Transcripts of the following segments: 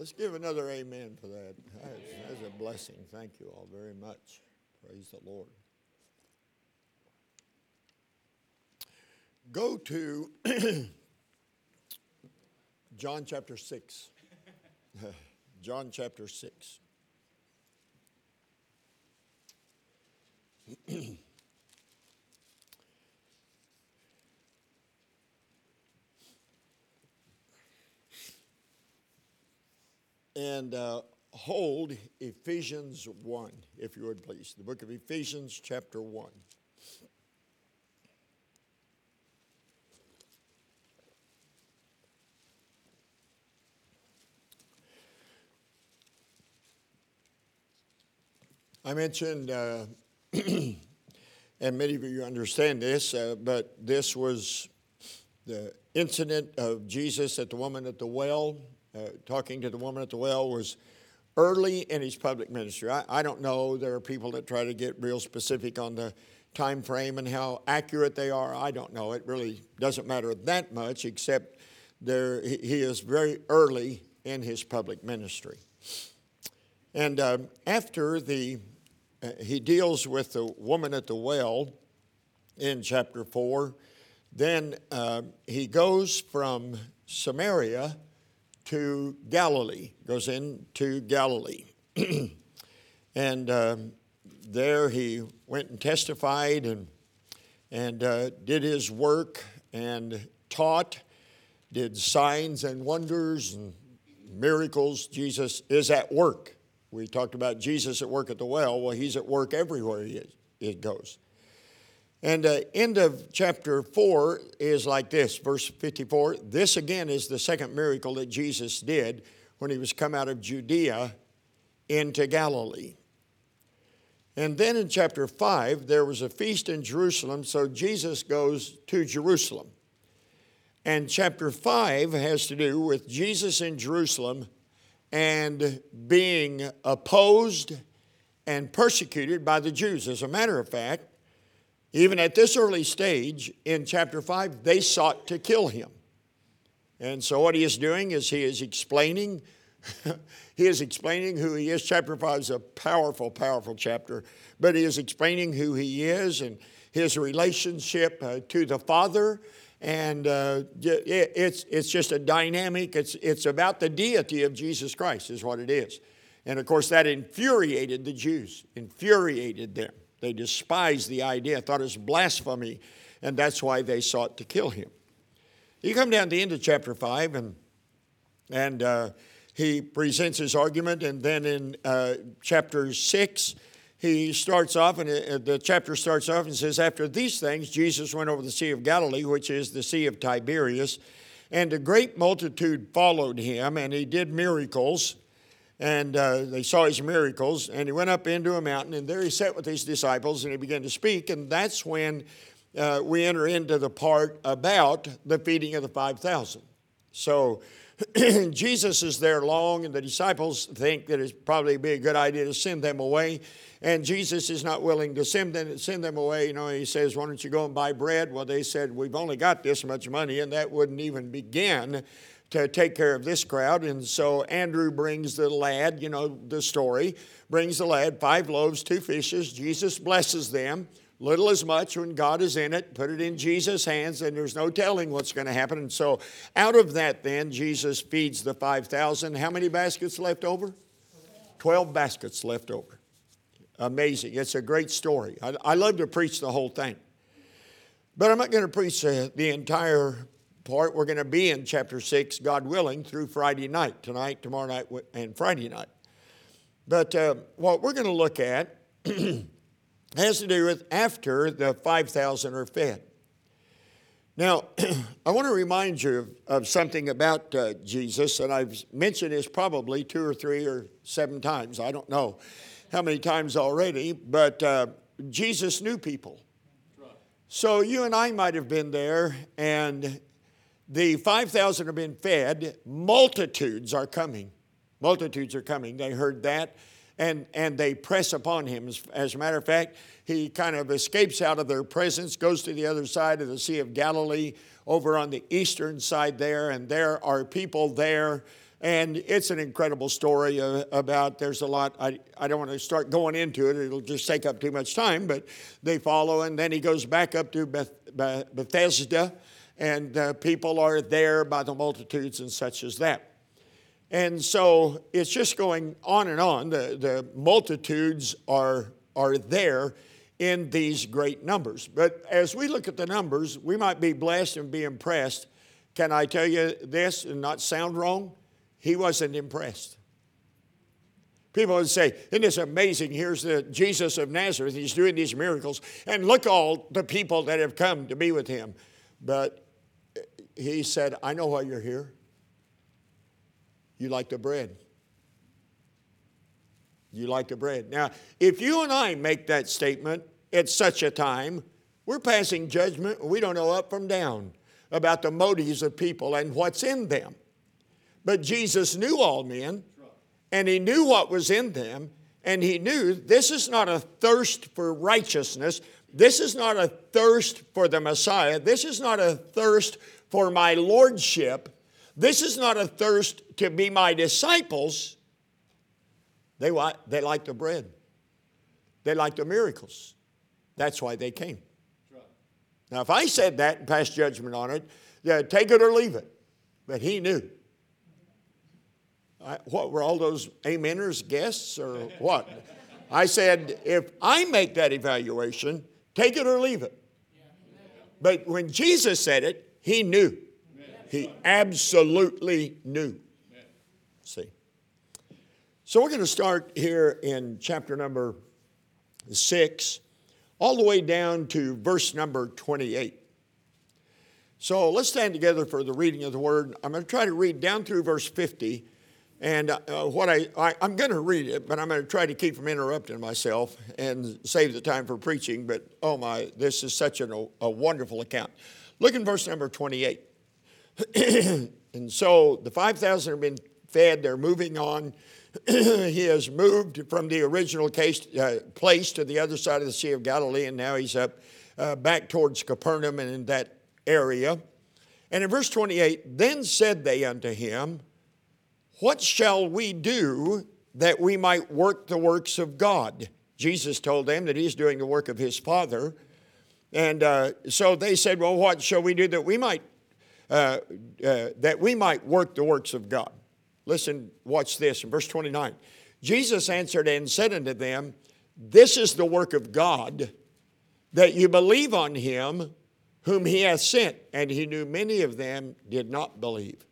Let's give another amen for that. That's, that's a blessing. Thank you all very much. Praise the Lord. Go to John chapter 6. John chapter 6. and uh, hold Ephesians 1, if you would please. The book of Ephesians, chapter 1. I mentioned, uh, and many of you understand this, uh, but this was the incident of Jesus at the woman at the well uh, talking to the woman at the well was early in his public ministry. I, I, don't know. There are people that try to get real specific on the time frame and how accurate they are. I don't know. It really doesn't matter that much, except there he is very early in his public ministry. And uh, after the uh, he deals with the woman at the well in chapter four, then uh, he goes from Samaria to Galilee, goes into Galilee. and um, there he went and testified and, and uh, did his work and taught, did signs and wonders and miracles. Jesus is at work. We talked about Jesus at work at the well. Well, he's at work everywhere he, is, he goes. And the uh, end of chapter 4 is like this, verse 54. This again is the second miracle that Jesus did when he was come out of Judea into Galilee. And then in chapter 5, there was a feast in Jerusalem, so Jesus goes to Jerusalem. And chapter 5 has to do with Jesus in Jerusalem and being opposed and persecuted by the Jews. As a matter of fact, even at this early stage in chapter 5, they sought to kill him. And so what he is doing is he is explaining he is explaining who he is. Chapter 5 is a powerful, powerful chapter, but he is explaining who he is and his relationship uh, to the Father. And uh, it's, it's just a dynamic, it's, it's about the deity of Jesus Christ, is what it is. And of course, that infuriated the Jews, infuriated them. They despised the idea, thought it was blasphemy, and that's why they sought to kill him. You come down to the end of chapter 5, and, and uh, he presents his argument, and then in uh, chapter 6, he starts off, and uh, the chapter starts off and says, After these things, Jesus went over the Sea of Galilee, which is the Sea of Tiberias, and a great multitude followed him, and he did miracles and uh, they saw his miracles. And he went up into a mountain, and there he sat with his disciples, and he began to speak. And that's when uh, we enter into the part about the feeding of the 5,000. So Jesus is there long, and the disciples think that it's probably be a good idea to send them away. And Jesus is not willing to send them, send them away. You know, he says, Why don't you go and buy bread? Well, they said, We've only got this much money, and that wouldn't even begin to take care of this crowd. And so Andrew brings the lad, you know, the story, brings the lad five loaves, two fishes. Jesus blesses them. Little as much when God is in it, put it in Jesus' hands, and there's no telling what's going to happen. And so, out of that, then, Jesus feeds the 5,000. How many baskets left over? 12 baskets left over. Amazing. It's a great story. I, I love to preach the whole thing. But I'm not going to preach uh, the entire part. We're going to be in chapter 6, God willing, through Friday night, tonight, tomorrow night, and Friday night. But uh, what we're going to look at has to do with after the 5,000 are fed. Now, I want to remind you of, of something about uh, Jesus, and I've mentioned this probably two or three or seven times. I don't know how many times already, but uh, Jesus knew people. So you and I might have been there, and the 5,000 have been fed, multitudes are coming. Multitudes are coming. They heard that and, and they press upon him. As, as, a matter of fact, he kind of escapes out of their presence, goes to the other side of the Sea of Galilee, over on the eastern side there, and there are people there And it's an incredible story uh, about, there's a lot, I, I don't want to start going into it, it'll just take up too much time, but they follow, and then he goes back up to Beth, Bethesda, and uh, people are there by the multitudes and such as that. And so it's just going on and on. The, the multitudes are, are there in these great numbers. But as we look at the numbers, we might be blessed and be impressed. Can I tell you this and not sound wrong? He wasn't impressed. People would say, Isn't this amazing? Here's the Jesus of Nazareth. He's doing these miracles. And look all the people that have come to be with him. But he said, I know why you're here. You like the bread. You like the bread. Now, if you and I make that statement at such a time, we're passing judgment. We don't know up from down about the motives of people and what's in them. But Jesus knew all men, and He knew what was in them, and He knew this is not a thirst for righteousness. This is not a thirst for the Messiah. This is not a thirst for my lordship. This is not a thirst to be my disciples. They, they like the bread, they like the miracles. That's why they came. Now, if I said that and passed judgment on it, yeah, take it or leave it. But he knew. I, what were all those ameners guests or what? I said, if I make that evaluation, take it or leave it. But when Jesus said it, he knew. He absolutely knew. See. So we're going to start here in chapter number 6 all the way down to verse number 28. So let's stand together for the reading of the word. I'm going to try to read down through verse 50. And uh, what I, I, am going to read it, but I'm going to try to keep from interrupting myself and save the time for preaching. But oh my, this is such an, a wonderful account. Look in verse number 28. and so the 5,000 have been fed, they're moving on. he has moved from the original case, uh, place to the other side of the Sea of Galilee, and now he's up uh, back towards Capernaum and in that area. And in verse 28, then said they unto him, What shall we do that we might work the works of God? Jesus told them that he's doing the work of his Father. And uh, so they said, Well, what shall we do that we might uh, uh, that we might work the works of God? Listen, watch this in verse 29. Jesus answered and said unto them, This is the work of God, that you believe on him whom he hath sent. And he knew many of them did not believe.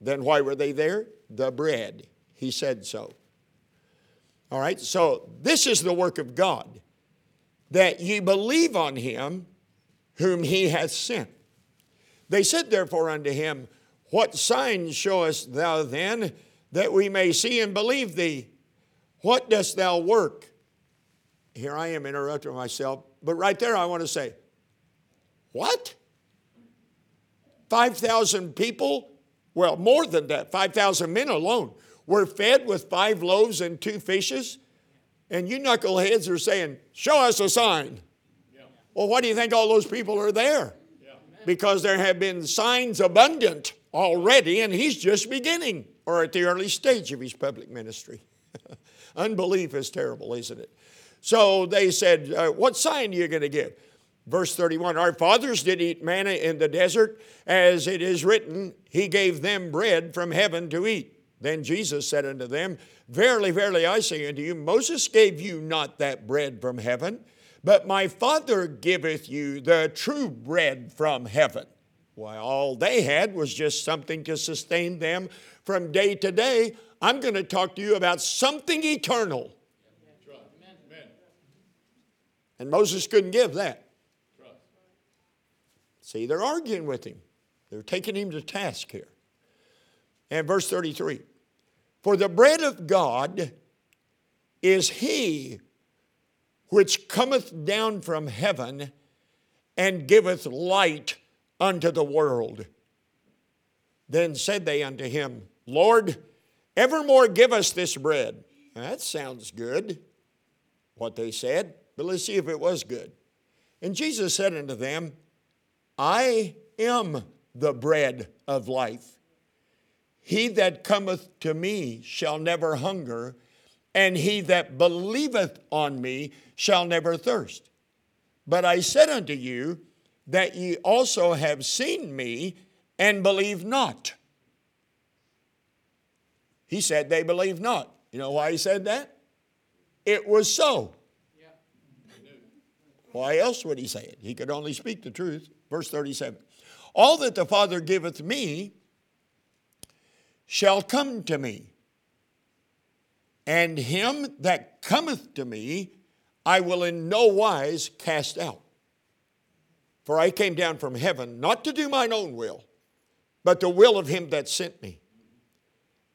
Then why were they there? The bread. He said so. All right, so this is the work of God, that ye believe on him whom he hath sent. They said therefore unto him, what sign showest thou then that we may see and believe thee? What dost thou work? Here I am interrupting myself, but right there I want to say, What? 5,000 people, well, more than that, 5,000 men alone, were fed with five loaves and two fishes. And you knuckleheads are saying, Show us a sign. Yeah. Well, why do you think all those people are there? Yeah. Because there have been signs abundant already, and he's just beginning or at the early stage of his public ministry. Unbelief is terrible, isn't it? So they said, uh, What sign are you going to give? Verse 31 Our fathers did eat manna in the desert, as it is written, He gave them bread from heaven to eat. Then Jesus said unto them, Verily, verily, I say unto you, Moses gave you not that bread from heaven, but my Father giveth you the true bread from heaven. Why, all they had was just something to sustain them from day to day. I'm going to talk to you about something eternal. And Moses couldn't give that. See, they're arguing with him, they're taking him to task here. And verse 33 For the bread of God is he which cometh down from heaven and giveth light unto the world. Then said they unto him, Lord, evermore give us this bread. That sounds good, what they said, but let's see if it was good. And Jesus said unto them, I am the bread of life. He that cometh to me shall never hunger, and he that believeth on me shall never thirst. But I said unto you that ye also have seen me and believe not. He said they believe not. You know why he said that? It was so. Why else would he say it? He could only speak the truth. Verse 37 All that the Father giveth me shall come to me, and him that cometh to me I will in no wise cast out. For I came down from heaven not to do mine own will, but the will of him that sent me.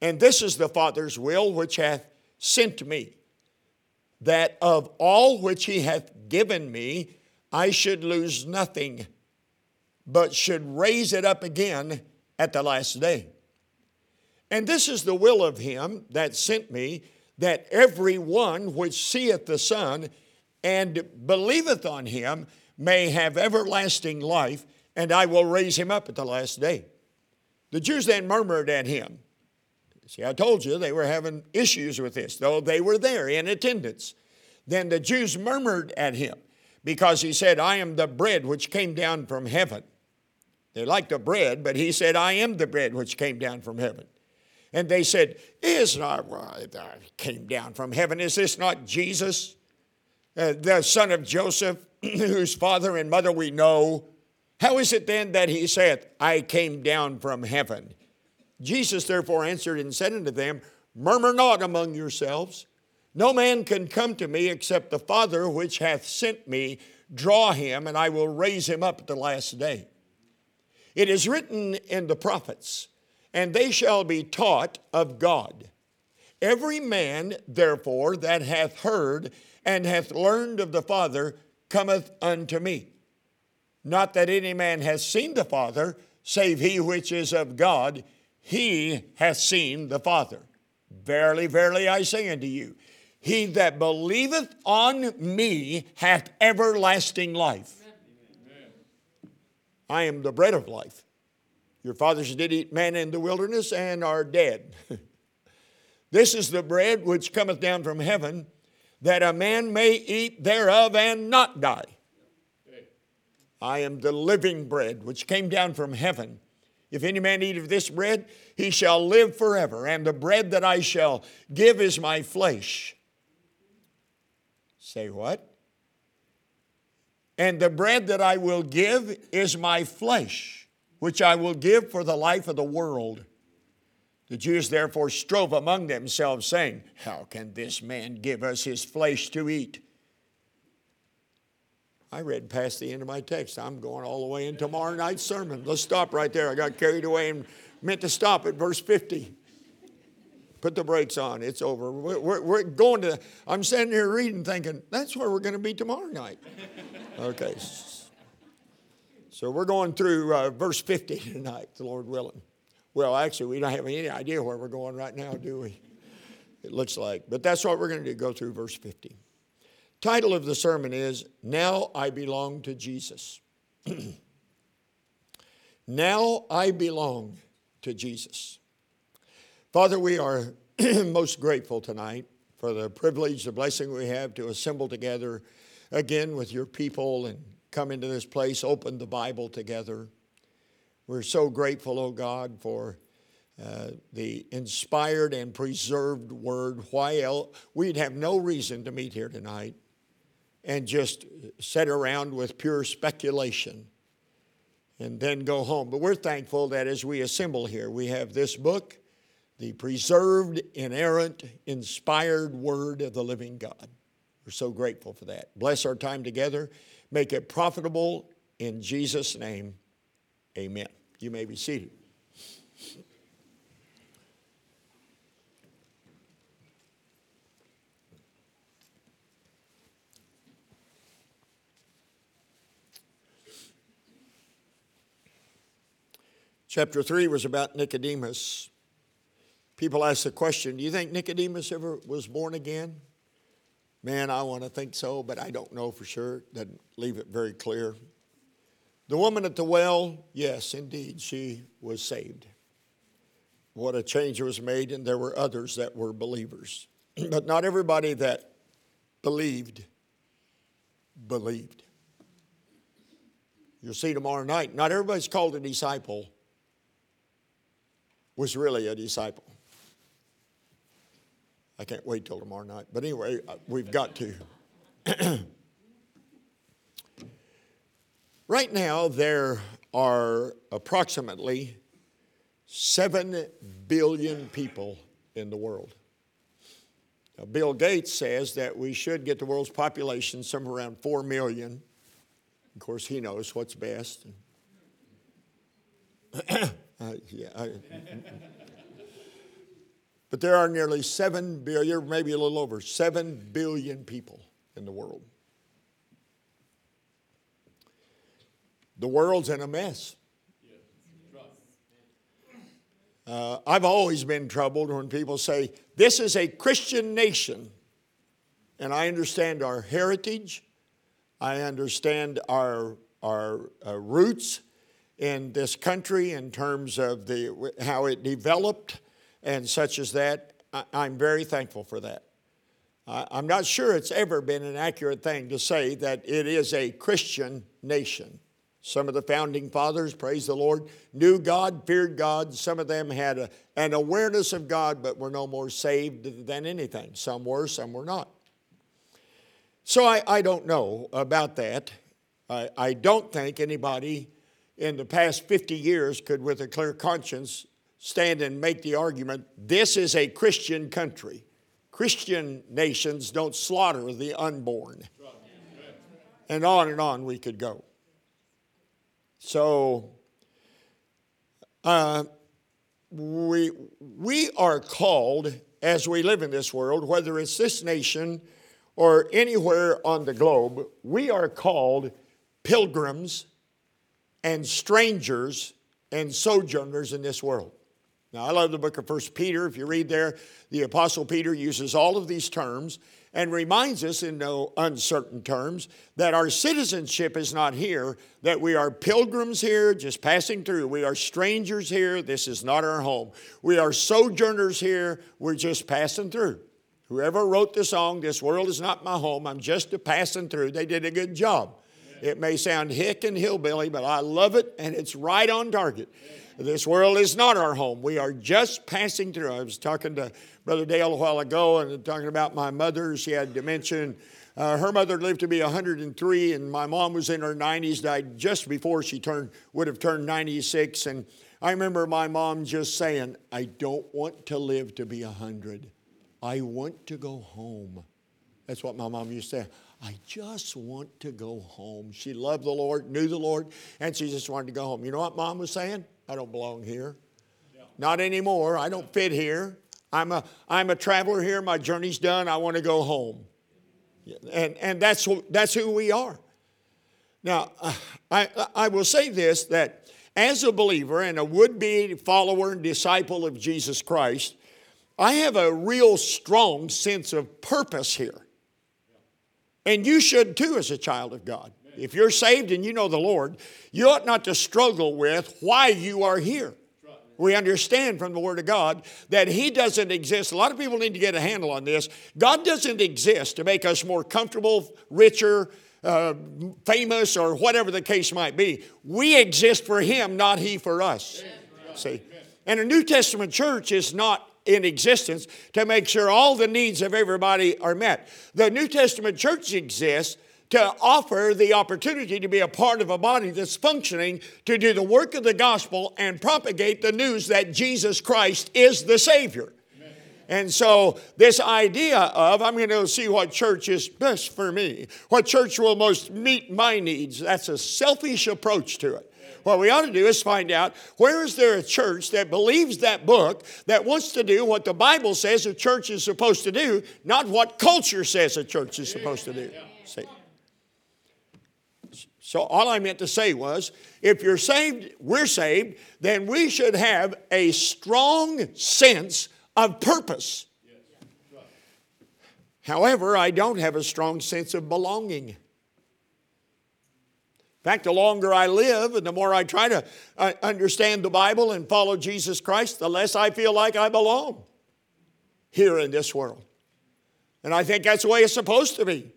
And this is the Father's will which hath sent me, that of all which he hath given me, I should lose nothing, but should raise it up again at the last day. And this is the will of him that sent me, that every one which seeth the Son and believeth on him may have everlasting life, and I will raise him up at the last day. The Jews then murmured at him. See, I told you they were having issues with this, though they were there in attendance. Then the Jews murmured at him because he said, I am the bread which came down from heaven. They liked the bread, but he said, I am the bread which came down from heaven. And they said, Is not well, came down from heaven? Is this not Jesus, uh, the son of Joseph, whose father and mother we know? How is it then that he saith, I came down from heaven? Jesus therefore answered and said unto them, Murmur not among yourselves. No man can come to me except the Father which hath sent me draw him, and I will raise him up at the last day. It is written in the prophets, and they shall be taught of God. Every man, therefore, that hath heard and hath learned of the Father cometh unto me. Not that any man hath seen the Father, save he which is of God he hath seen the Father. Verily, verily, I say unto you, he that believeth on me hath everlasting life. Amen. I am the bread of life. Your fathers did eat manna in the wilderness and are dead. this is the bread which cometh down from heaven, that a man may eat thereof and not die. I am the living bread which came down from heaven if any man eat of this bread, he shall live forever. And the bread that I shall give is my flesh. Say what? And the bread that I will give is my flesh, which I will give for the life of the world. The Jews therefore strove among themselves, saying, How can this man give us his flesh to eat? I read past the end of my text. I'm going all the way in tomorrow night's sermon. Let's stop right there. I got carried away and meant to stop at verse 50. Put the brakes on. It's over. We're, we're, we're going to, I'm sitting here reading thinking, that's where we're going to be tomorrow night. Okay. So we're going through uh, verse 50 tonight, the Lord willing. Well, actually, we don't have any idea where we're going right now, do we? It looks like. But that's what we're going to do go through verse 50. Title of the sermon is Now I Belong to Jesus. now I belong to Jesus. Father, we are most grateful tonight for the privilege, the blessing we have to assemble together again with your people and come into this place, open the Bible together. We're so grateful, oh God, for uh, the inspired and preserved word. Why else? We'd have no reason to meet here tonight and just sit around with pure speculation and then go home. But we're thankful that as we assemble here, we have this book, the preserved, inerrant, inspired word of the living God. We're so grateful for that. Bless our time together. Make it profitable in Jesus' name. Amen. You may be seated. Chapter 3 was about Nicodemus. People ask the question Do you think Nicodemus ever was born again? Man, I want to think so, but I don't know for sure. Doesn't leave it very clear. The woman at the well, yes, indeed, she was saved. what a change was made, and there were others that were believers. but not everybody that believed believed. You'll see tomorrow night, not everybody's called a disciple was really a disciple. I can't wait till tomorrow night. But anyway, uh, we've got to. right now, there are approximately 7 billion people in the world. Now, Bill Gates says that we should get the world's population somewhere around 4 million. Of course, he knows what's best. uh, yeah, I, but there are nearly 7 billion, maybe a little over 7 billion people in the world. The world's in a mess. Uh, I've always been troubled when people say, This is a Christian nation. And I understand our heritage, I understand our, our uh, roots in this country in terms of the, how it developed and such as that. I, I'm very thankful for that. I, I'm not sure it's ever been an accurate thing to say that it is a Christian nation. Some of the founding fathers, praise the Lord, knew God, feared God. Some of them had a, an awareness of God, but were no more saved than anything. Some were, some were not. So I, I don't know about that. I, I don't think anybody in the past 50 years could, with a clear conscience, stand and make the argument this is a Christian country. Christian nations don't slaughter the unborn. And on and on we could go. So, uh, we, we are called as we live in this world, whether it's this nation or anywhere on the globe, we are called pilgrims and strangers and sojourners in this world. Now, I love the book of First Peter. If you read there, the Apostle Peter uses all of these terms and reminds us in no uncertain terms that our citizenship is not here, that we are pilgrims here, just passing through. We are strangers here. This is not our home. We are sojourners here. We're just passing through. Whoever wrote the song, This World Is Not My Home, I'm just a passing through, they did a good job. It may sound hick and hillbilly, but I love it and it's right on target. This world is not our home. We are just passing through. I was talking to Brother Dale a while ago and talking about my mother. She had dementia. Uh, her mother lived to be 103, and my mom was in her 90s, died just before she turned would have turned 96. And I remember my mom just saying, "I don't want to live to be 100. I want to go home." That's what my mom used to say. I just want to go home. She loved the Lord, knew the Lord, and she just wanted to go home. You know what mom was saying? I don't belong here. Not anymore. I don't fit here. I'm a, I'm a traveler here. My journey's done. I want to go home. And, and that's, that's who we are. Now, uh, I, I will say this that as a believer and a would be follower and disciple of Jesus Christ, I have a real strong sense of purpose here. And you should too, as a child of God. If you're saved and you know the Lord, you ought not to struggle with why you are here. We understand from the Word of God that He doesn't exist. A lot of people need to get a handle on this. God doesn't exist to make us more comfortable, richer, uh, famous, or whatever the case might be. We exist for Him, not He for us. See? And a New Testament church is not in existence to make sure all the needs of everybody are met. The New Testament church exists to offer the opportunity to be a part of a body that's functioning to do the work of the gospel and propagate the news that Jesus Christ is the Savior. And so, this idea of I'm going to see what church is best for me, what church will most meet my needs, that's a selfish approach to it. What we ought to do is find out where is there a church that believes that book, that wants to do what the Bible says a church is supposed to do, not what culture says a church is supposed to do. See? So, all I meant to say was if you're saved, we're saved, then we should have a strong sense of purpose. However, I don't have a strong sense of belonging. Fact, the longer I live and the more I try to uh, understand the Bible and follow Jesus Christ, the less I feel like I belong here in this world. And I think that's the way it's supposed to be.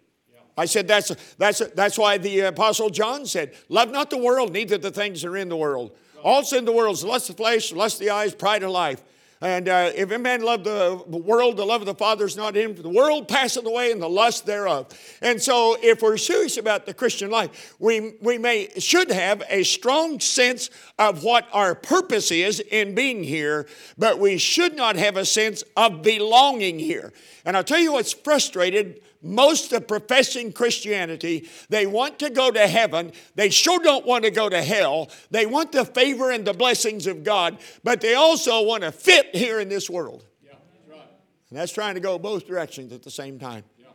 I said that's, that's, that's why the Apostle John said, Love not the world, neither the things that are in the world. Also in the world is lust of flesh, lust of the eyes, pride of life. And uh, if a man love the world, the love of the Father is not in him. The world passeth away and the lust thereof. And so, if we're serious about the Christian life, we, we may should have a strong sense of what our purpose is in being here, but we should not have a sense of belonging here. And I'll tell you what's frustrated most of professing Christianity, they want to go to heaven. They sure don't want to go to hell. They want the favor and the blessings of God, but they also want to fit here in this world. Yeah, that's right. And that's trying to go both directions at the same time. Yeah.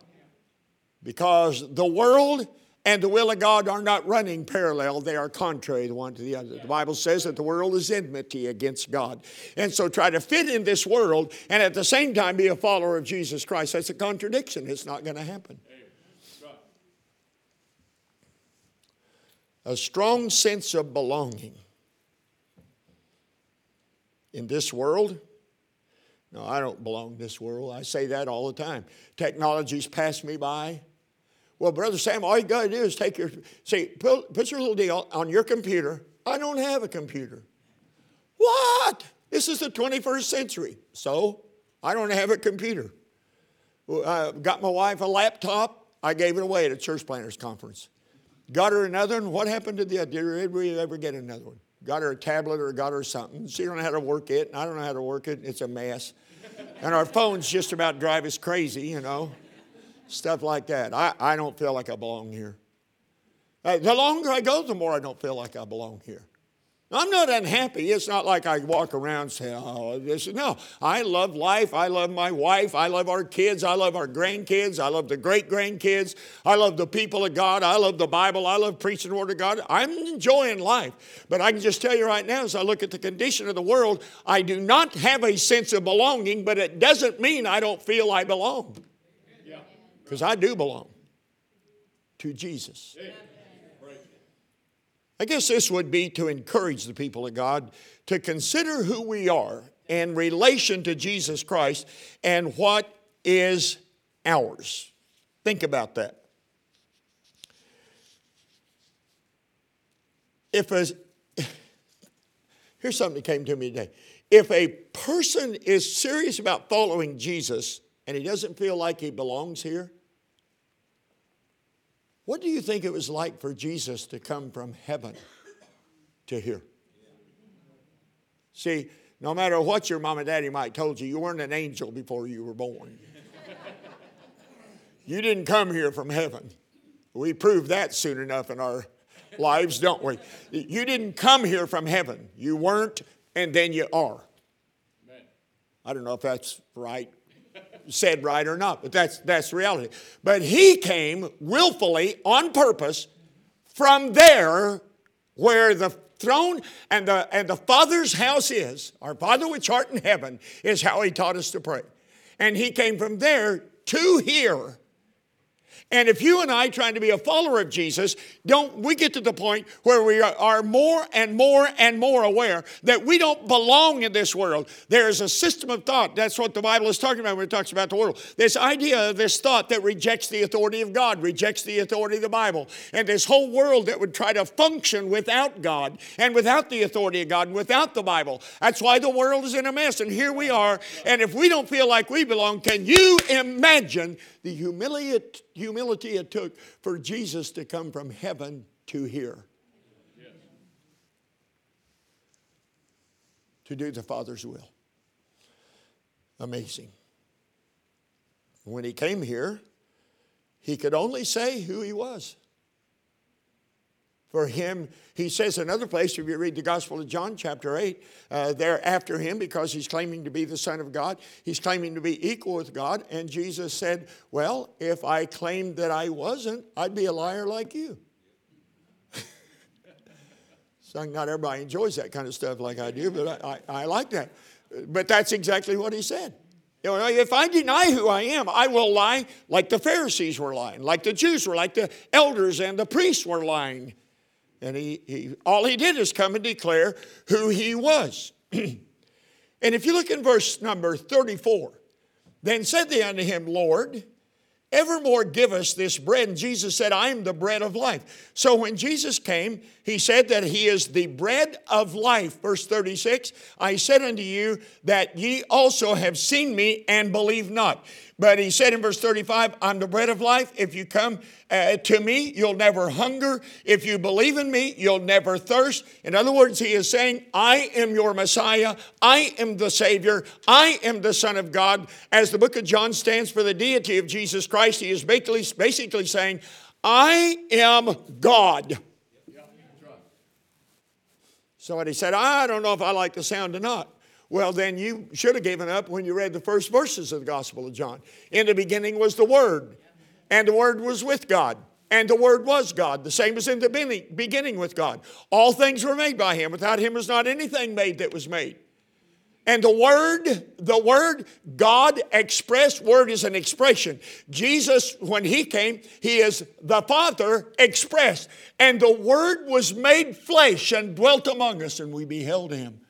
Because the world and the will of God are not running parallel, they are contrary the one to the other. The Bible says that the world is enmity against God. And so try to fit in this world and at the same time be a follower of Jesus Christ. That's a contradiction. It's not going to happen. A strong sense of belonging in this world. No, I don't belong in this world. I say that all the time. Technology's passed me by. Well, Brother Sam, all you got to do is take your, say, put, put your little deal on your computer. I don't have a computer. What? This is the 21st century. So, I don't have a computer. I got my wife a laptop. I gave it away at a church planners conference. Got her another one. What happened to the, did we ever get another one? Got her a tablet or got her something. She don't know how to work it, and I don't know how to work it. It's a mess. and our phones just about drive us crazy, you know stuff like that. I, I don't feel like I belong here. Uh, the longer I go, the more I don't feel like I belong here. I'm not unhappy. It's not like I walk around and say, oh, this. No, I love life. I love my wife. I love our kids. I love our grandkids. I love the great grandkids. I love the people of God. I love the Bible. I love preaching the Word of God. I'm enjoying life. But I can just tell you right now, as I look at the condition of the world, I do not have a sense of belonging, but it doesn't mean I don't feel I belong. Because I do belong to Jesus. I guess this would be to encourage the people of God to consider who we are in relation to Jesus Christ and what is ours. Think about that. If a, here's something that came to me today. If a person is serious about following Jesus and he doesn't feel like he belongs here, what do you think it was like for Jesus to come from heaven to here? See, no matter what your mom and daddy might have told you, you weren't an angel before you were born. you didn't come here from heaven. We prove that soon enough in our lives, don't we? You didn't come here from heaven. You weren't, and then you are. I don't know if that's right said right or not, but that's, that's reality. But he came willfully on purpose from there where the throne and the, and the Father's house is. Our Father which art in heaven is how he taught us to pray. And he came from there to here and if you and I, trying to be a follower of Jesus, don't we get to the point where we are more and more and more aware that we don't belong in this world. There is a system of thought. That's what the Bible is talking about when it talks about the world. This idea, this thought that rejects the authority of God, rejects the authority of the Bible, and this whole world that would try to function without God and without the authority of God and without the Bible. That's why the world is in a mess. And here we are. And if we don't feel like we belong, can you imagine the humiliate, humility, humility it took for Jesus to come from heaven to here. Yes. To do the Father's will. Amazing. When he came here, he could only say who he was for him. He says another place, if you read the Gospel of John, chapter 8, uh, they're after him because he's claiming to be the Son of God. He's claiming to be equal with God. And Jesus said, Well, if I claimed that I wasn't, I'd be a liar like you. so not everybody enjoys that kind of stuff like I do, but I, I, I like that. But that's exactly what he said. You know, if I deny who I am, I will lie like the Pharisees were lying, like the Jews were, like the elders and the priests were lying. And he, he, all he did is come and declare who he was. and if you look in verse number 34, then said they unto him, Lord, evermore give us this bread. And Jesus said, I am the bread of life. So when Jesus came, he said that he is the bread of life. Verse 36 I said unto you that ye also have seen me and believe not. But he said in verse 35, I'm the bread of life. If you come uh, to me, you'll never hunger. If you believe in me, you'll never thirst. In other words, he is saying, I am your Messiah. I am the Savior. I am the Son of God. As the book of John stands for the deity of Jesus Christ, he is basically, basically saying, I am God. Somebody said, I don't know if I like the sound or not. Well, then you should have given up when you read the first verses of the Gospel of John. In the beginning was the Word, and the Word was with God, and the Word was God, the same as in the beginning with God. All things were made by Him. Without Him was not anything made that was made. And the Word, the Word, God expressed, Word is an expression. Jesus, when He came, He is the Father expressed. And the Word was made flesh and dwelt among us, and we beheld Him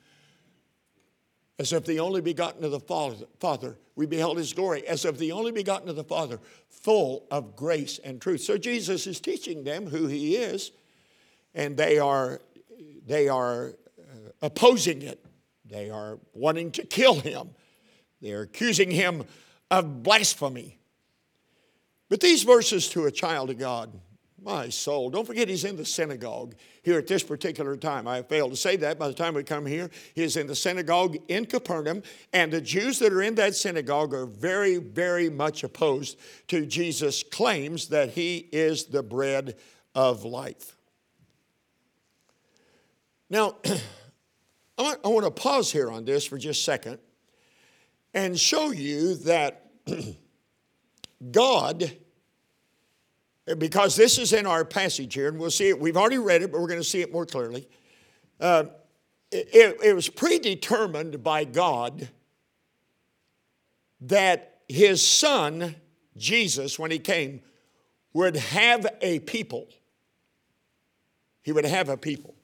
as if the only begotten of the Father, we beheld his glory, as of the only begotten of the Father, full of grace and truth. So Jesus is teaching them who he is, and they are, they are uh, opposing it. They are wanting to kill him. They're accusing him of blasphemy. But these verses to a child of God, my soul. Don't forget, he's in the synagogue here at this particular time. I failed to say that by the time we come here. He is in the synagogue in Capernaum, and the Jews that are in that synagogue are very, very much opposed to Jesus' claims that he is the bread of life. Now, I want to pause here on this for just a second and show you that God because this is in our passage here, and we'll see it. We've already read it, but we're going to see it more clearly. Uh, it, it was predetermined by God that his son, Jesus, when he came, would have a people. He would have a people.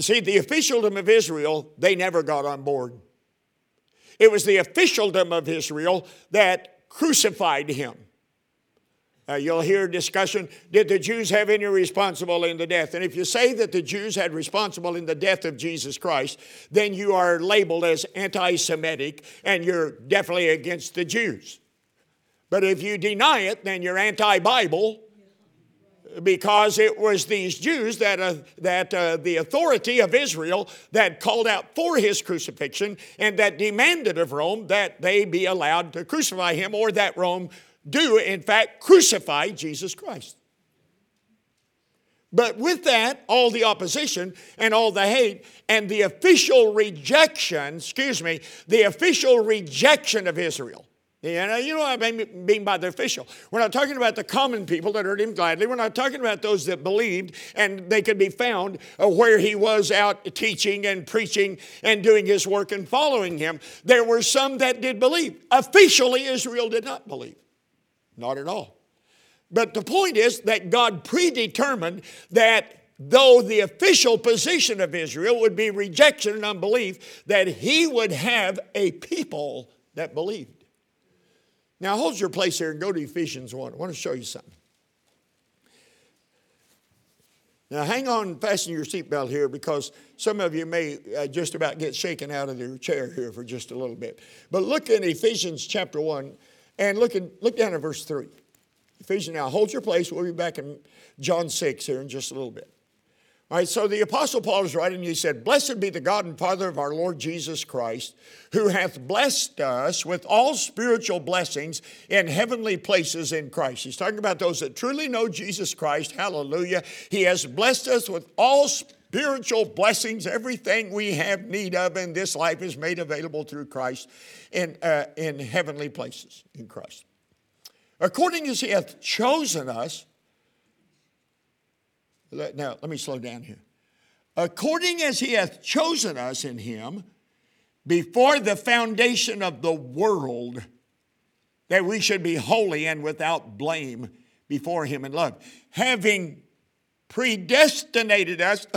See, the officialdom of Israel, they never got on board. It was the officialdom of Israel that crucified him. Uh, you'll hear discussion did the Jews have any responsible in the death? And if you say that the Jews had responsible in the death of Jesus Christ, then you are labeled as anti Semitic and you're definitely against the Jews. But if you deny it, then you're anti Bible because it was these Jews that, uh, that uh, the authority of Israel that called out for his crucifixion and that demanded of Rome that they be allowed to crucify him or that Rome do, in fact, crucify Jesus Christ. But with that, all the opposition and all the hate and the official rejection, excuse me, the official rejection of Israel. Know, you know what I mean by the official. We're not talking about the common people that heard him gladly. We're not talking about those that believed and they could be found uh, where he was out teaching and preaching and doing his work and following him. There were some that did believe. Officially, Israel did not believe. Not at all. But the point is that God predetermined that though the official position of Israel would be rejection and unbelief, that He would have a people that believed. Now hold your place here and go to Ephesians 1. I want to show you something. Now, hang on, fasten your seatbelt here because some of you may uh, just about get shaken out of your chair here for just a little bit. But look in Ephesians chapter 1 and look, at, look down at verse 3. Ephesians, now hold your place. We'll be back in John 6 here in just a little bit. All right, so the Apostle Paul is writing, he said, Blessed be the God and Father of our Lord Jesus Christ, who hath blessed us with all spiritual blessings in heavenly places in Christ. He's talking about those that truly know Jesus Christ. Hallelujah. He has blessed us with all spiritual blessings, everything we have need of in this life is made available through Christ in, uh, in heavenly places in Christ. According as He hath chosen us, now let me slow down here. According as He hath chosen us in Him before the foundation of the world, that we should be holy and without blame before Him in love, having predestinated us.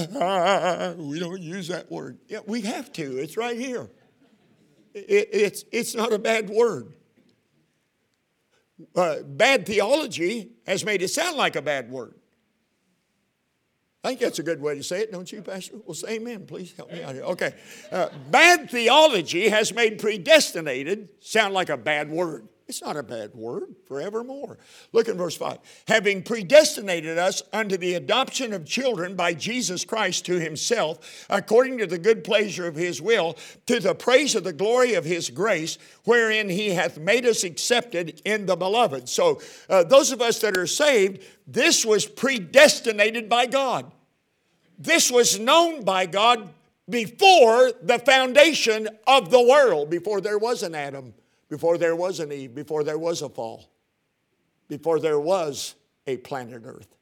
we don't use that word. Yeah, we have to. It's right here. It, it's, it's not a bad word. Uh, bad theology has made it sound like a bad word. I think that's a good way to say it, don't you, Pastor? Well, say amen. Please help me out here. Okay. Uh, bad theology has made predestinated sound like a bad word. It's not a bad word, forevermore. Look at verse 5. Having predestinated us unto the adoption of children by Jesus Christ to himself, according to the good pleasure of his will, to the praise of the glory of his grace, wherein he hath made us accepted in the beloved. So, uh, those of us that are saved, this was predestinated by God. This was known by God before the foundation of the world, before there was an Adam before there was an Eve, before there was a fall, before there was a planet Earth.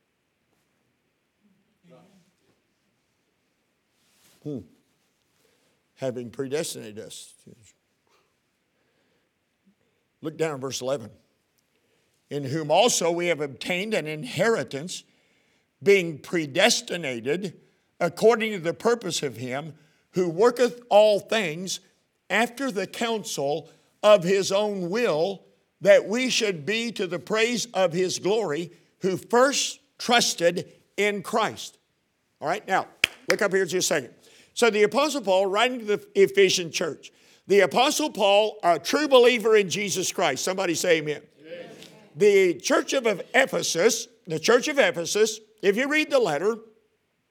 Hmm. Having predestinated us. Look down verse 11. In whom also we have obtained an inheritance, being predestinated according to the purpose of Him who worketh all things after the counsel of his own will that we should be to the praise of his glory who first trusted in Christ. All right, now look up here just a second. So the Apostle Paul, writing to the Ephesian church, the Apostle Paul, a true believer in Jesus Christ. Somebody say amen. amen. The church of Ephesus, the church of Ephesus, if you read the letter,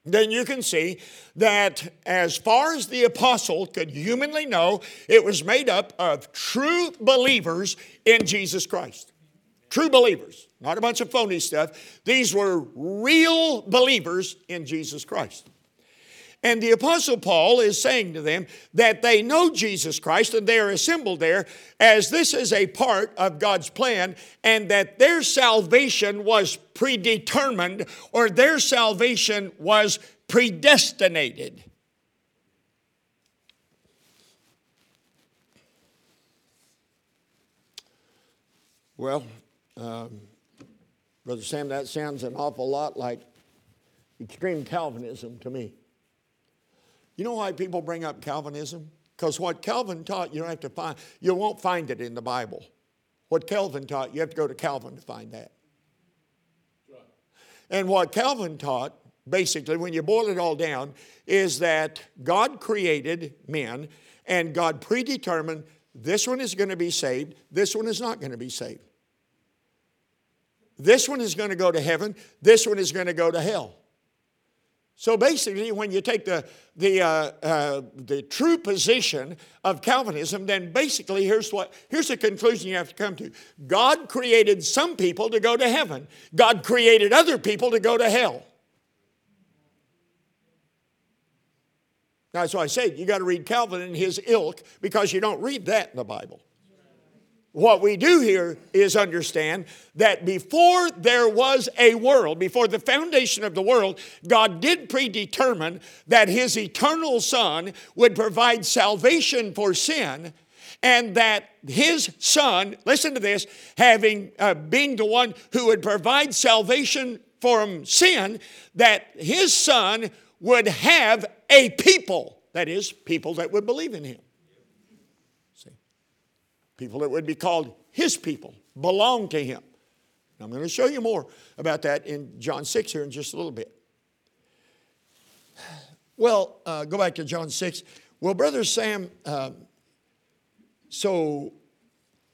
then you can see that as far as the apostle could humanly know, it was made up of true believers in Jesus Christ. True believers, not a bunch of phony stuff. These were real believers in Jesus Christ. And the Apostle Paul is saying to them that they know Jesus Christ and they are assembled there as this is a part of God's plan and that their salvation was predetermined or their salvation was predestinated. Well, um, Brother Sam, that sounds an awful lot like extreme Calvinism to me. You know why people bring up Calvinism? Because what Calvin taught, you don't have to find, you won't find it in the Bible. What Calvin taught, you have to go to Calvin to find that. And what Calvin taught, basically, when you boil it all down, is that God created men and God predetermined this one is going to be saved, this one is not going to be saved. This one is going to go to heaven, this one is going to go to hell. So basically, when you take the, the, uh, uh, the true position of Calvinism, then basically here's, what, here's the conclusion you have to come to God created some people to go to heaven, God created other people to go to hell. That's why I say you got to read Calvin and his ilk because you don't read that in the Bible. What we do here is understand that before there was a world, before the foundation of the world, God did predetermine that His eternal Son would provide salvation for sin, and that His Son, listen to this, having uh, being the one who would provide salvation from sin, that His Son would have a people, that is, people that would believe in Him people that would be called his people, belong to him. I'm going to show you more about that in John 6 here in just a little bit. Well, uh, go back to John 6. Well, Brother Sam, uh, so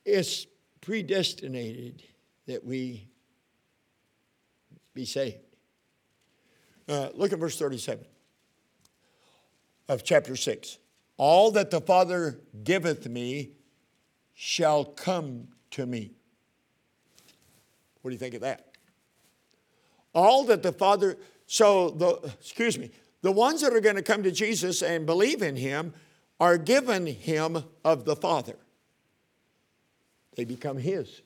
it's predestinated that we be saved. Uh, look at verse 37 of chapter 6. All that the Father giveth me shall come to me. What do you think of that? All that the Father, so the, excuse me, the ones that are going to come to Jesus and believe in Him are given Him of the Father. They become His.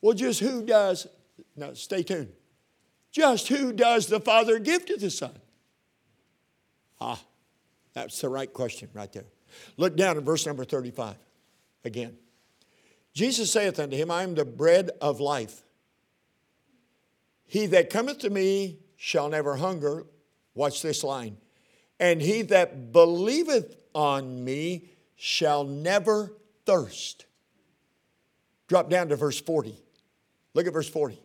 Well, just who does, now stay tuned. Just who does the Father give to the Son? Ah, that's the right question right there. Look down at verse number 35 again. Jesus saith unto him, I am the bread of life. He that cometh to me shall never hunger. Watch this line. And he that believeth on me shall never thirst. Drop down to verse 40. Look at verse 40.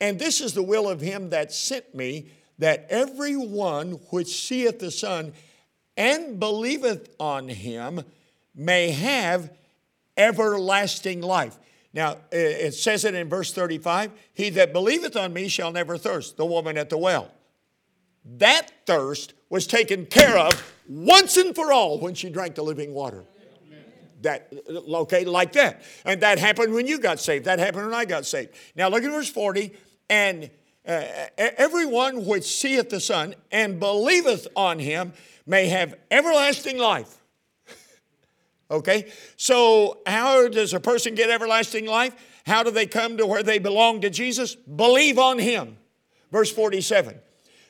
And this is the will of him that sent me, that every one which seeth the Son and believeth on him may have everlasting life. Now, it says it in verse 35 He that believeth on me shall never thirst, the woman at the well. That thirst was taken care of once and for all when she drank the living water. That, okay, like that. And that happened when you got saved. That happened when I got saved. Now look at verse 40. And uh, everyone which seeth the Son and believeth on him may have everlasting life. okay? So, how does a person get everlasting life? How do they come to where they belong to Jesus? Believe on him. Verse 47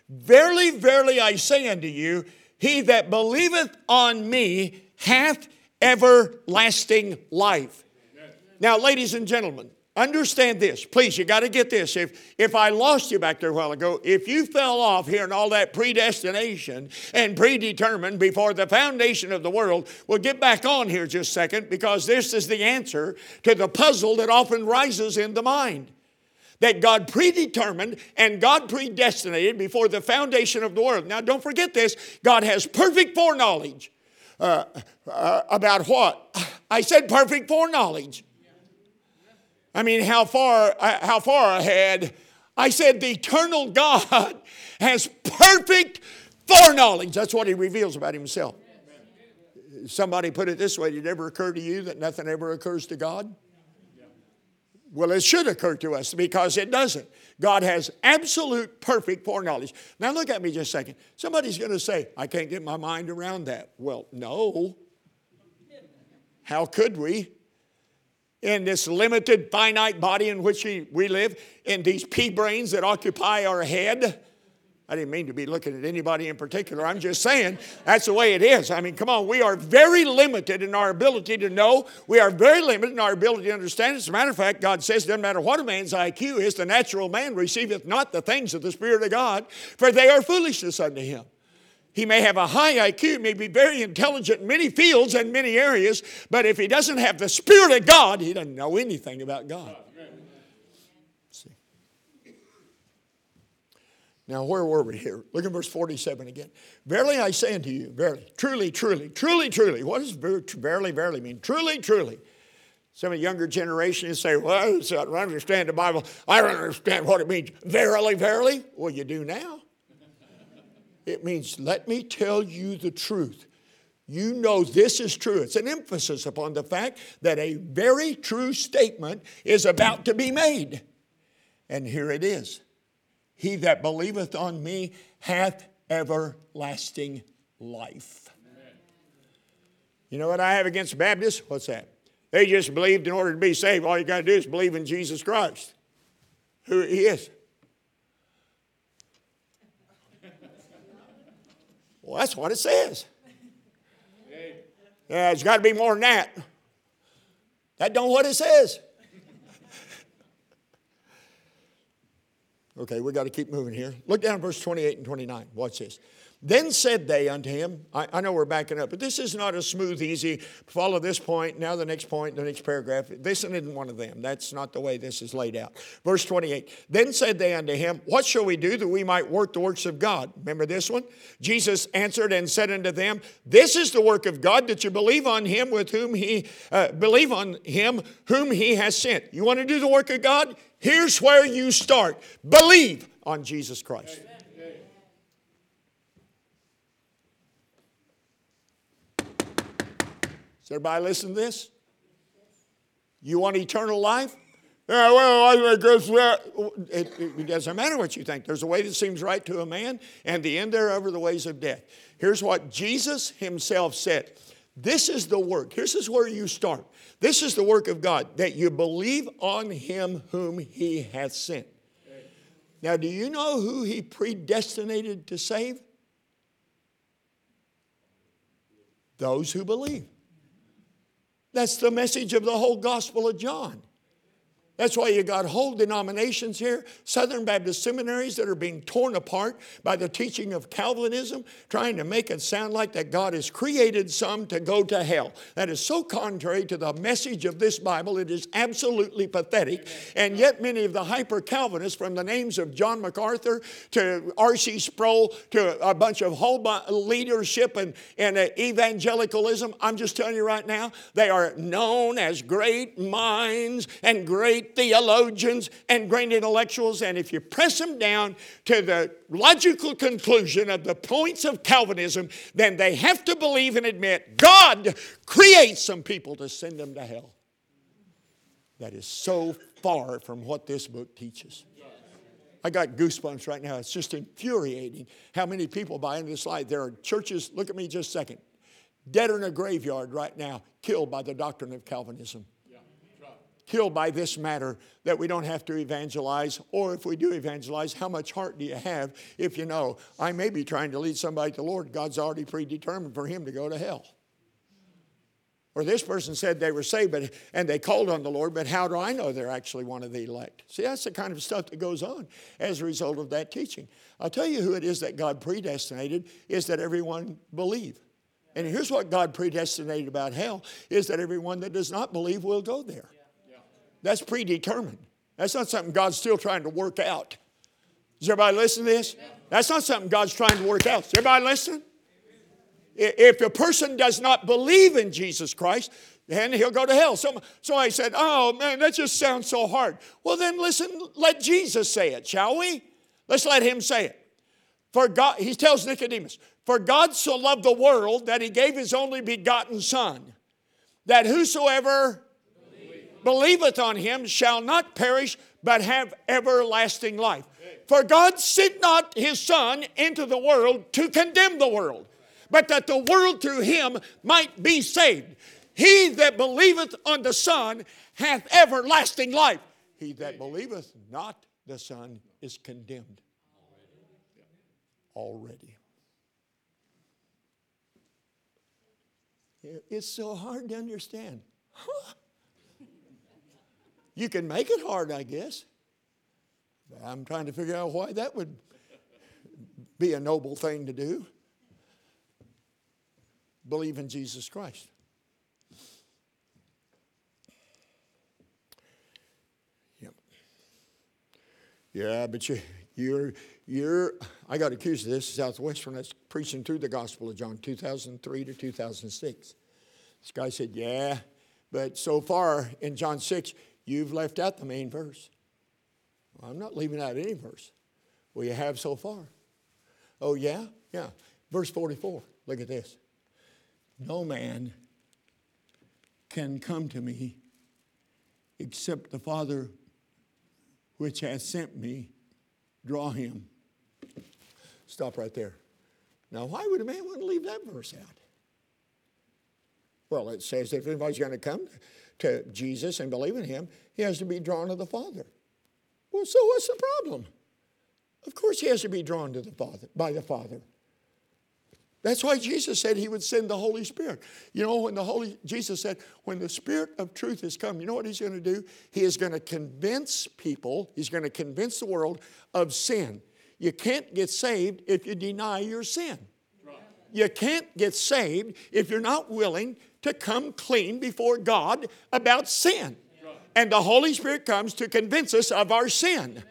Verily, verily, I say unto you, he that believeth on me hath everlasting life. Now, ladies and gentlemen, Understand this, please, you got to get this. If, if I lost you back there a while ago, if you fell off here and all that predestination and predetermined before the foundation of the world, well, get back on here just a second because this is the answer to the puzzle that often rises in the mind. That God predetermined and God predestinated before the foundation of the world. Now, don't forget this God has perfect foreknowledge. Uh, uh, about what? I said perfect foreknowledge. I mean, how far, uh, how far ahead? I said the eternal God has perfect foreknowledge. That's what he reveals about himself. Somebody put it this way Did it ever occur to you that nothing ever occurs to God? Well, it should occur to us because it doesn't. God has absolute perfect foreknowledge. Now, look at me just a second. Somebody's going to say, I can't get my mind around that. Well, no. How could we? In this limited, finite body in which we live, in these pea brains that occupy our head. I didn't mean to be looking at anybody in particular. I'm just saying that's the way it is. I mean, come on, we are very limited in our ability to know. We are very limited in our ability to understand. As a matter of fact, God says it doesn't matter what a man's IQ is, the natural man receiveth not the things of the Spirit of God, for they are foolishness unto him. He may have a high IQ, may be very intelligent in many fields and many areas, but if he doesn't have the Spirit of God, he doesn't know anything about God. See. Now, where were we here? Look at verse 47 again. Verily I say unto you, verily, truly, truly, truly, truly. What does verily, verily mean? Truly, truly. Some of the younger generations say, Well, I don't understand the Bible. I don't understand what it means. Verily, verily. Well, you do now. It means, let me tell you the truth. You know this is true. It's an emphasis upon the fact that a very true statement is about to be made. And here it is He that believeth on me hath everlasting life. You know what I have against Baptists? What's that? They just believed in order to be saved. All you got to do is believe in Jesus Christ, who He is. Well, that's what it says. Yeah, it's got to be more than that. That don't what it says. okay, we got to keep moving here. Look down verse 28 and 29. Watch this. Then said they unto him, I, I, know we're backing up, but this is not a smooth, easy, follow this point, now the next point, the next paragraph. This isn't one of them. That's not the way this is laid out. Verse 28 Then said they unto him, What shall we do that we might work the works of God? Remember this one? Jesus answered and said unto them, This is the work of God, that you believe on him with whom he, uh, believe on him whom he has sent. You want to do the work of God? Here's where you start. Believe on Jesus Christ. Amen. Does everybody listen to this? You want eternal life? Yeah, well, I guess that. It, it, doesn't matter what you think. There's a way that seems right to a man, and the end thereof are the ways of death. Here's what Jesus himself said. This is the work. This is where you start. This is the work of God, that you believe on him whom he hath sent. Now, do you know who he predestinated to save? Those who believe. That's the message of the whole Gospel of John. That's why you got whole denominations here, Southern Baptist seminaries that are being torn apart by the teaching of Calvinism, trying to make it sound like that God has created some to go to hell. That is so contrary to the message of this Bible, it is absolutely pathetic. And yet, many of the hyper Calvinists, from the names of John MacArthur to R.C. Sproul to a bunch of whole leadership and, and uh, evangelicalism, I'm just telling you right now, they are known as great minds and great theologians and great intellectuals, and if you press them down to the logical conclusion of the points of Calvinism, then they have to believe and admit God creates some people to send them to hell. That is so far from what this book teaches. I got goosebumps right now. It's just infuriating how many people buy into this lie. There are churches, look at me just a second, dead in a graveyard right now, killed by the doctrine of Calvinism killed by this matter that we don't have to evangelize, or if we do evangelize, how much heart do you have if you know I may be trying to lead somebody to the Lord? God's already predetermined for him to go to hell. Or this person said they were saved but, and they called on the Lord, but how do I know they're actually one of the elect? See, that's the kind of stuff that goes on as a result of that teaching. I'll tell you who it is that God predestinated is that everyone believe. And here's what God predestinated about hell is that everyone that does not believe will go there. That's predetermined. That's not something God's still trying to work out. Is everybody listening to this? That's not something God's trying to work out. Is everybody listening? If a person does not believe in Jesus Christ, then he'll go to hell. So, somebody said, Oh man, that just sounds so hard. Well, then listen, let Jesus say it, shall we? Let's let him say it. For God, he tells Nicodemus, For God so loved the world that he gave his only begotten Son, that whosoever believeth on him shall not perish, but have everlasting life. For God sent not his Son into the world to condemn the world, but that the world through him might be saved. He that believeth on the Son hath everlasting life. He that believeth not the Son is condemned already. It's so hard to understand. Huh? You can make it hard, I guess. I'm trying to figure out why that would be a noble thing to do. Believe in Jesus Christ. Yep. Yeah, but you, you're, you're, I got accused of this, Southwestern, that's preaching through the Gospel of John, 2003 to 2006. This guy said, Yeah, but so far in John 6, You've left out the main verse. Well, I'm not leaving out any verse. Well, you have so far. Oh, yeah? Yeah. Verse 44. Look at this. No man can come to me except the Father which has sent me draw him. Stop right there. Now, why would a man want to leave that verse out? Well, it says if anybody's going to come to Jesus and believe in him, he has to be drawn to the Father. Well, so what's the problem? Of course he has to be drawn to the Father by the Father. That's why Jesus said he would send the Holy Spirit. You know, when the Holy Jesus said, when the Spirit of truth has come, you know what he's going to do? He is going to convince people, he's going to convince the world of sin. You can't get saved if you deny your sin. You can't get saved if you're not willing to come clean before God about sin. And the Holy Spirit comes to convince us of our sin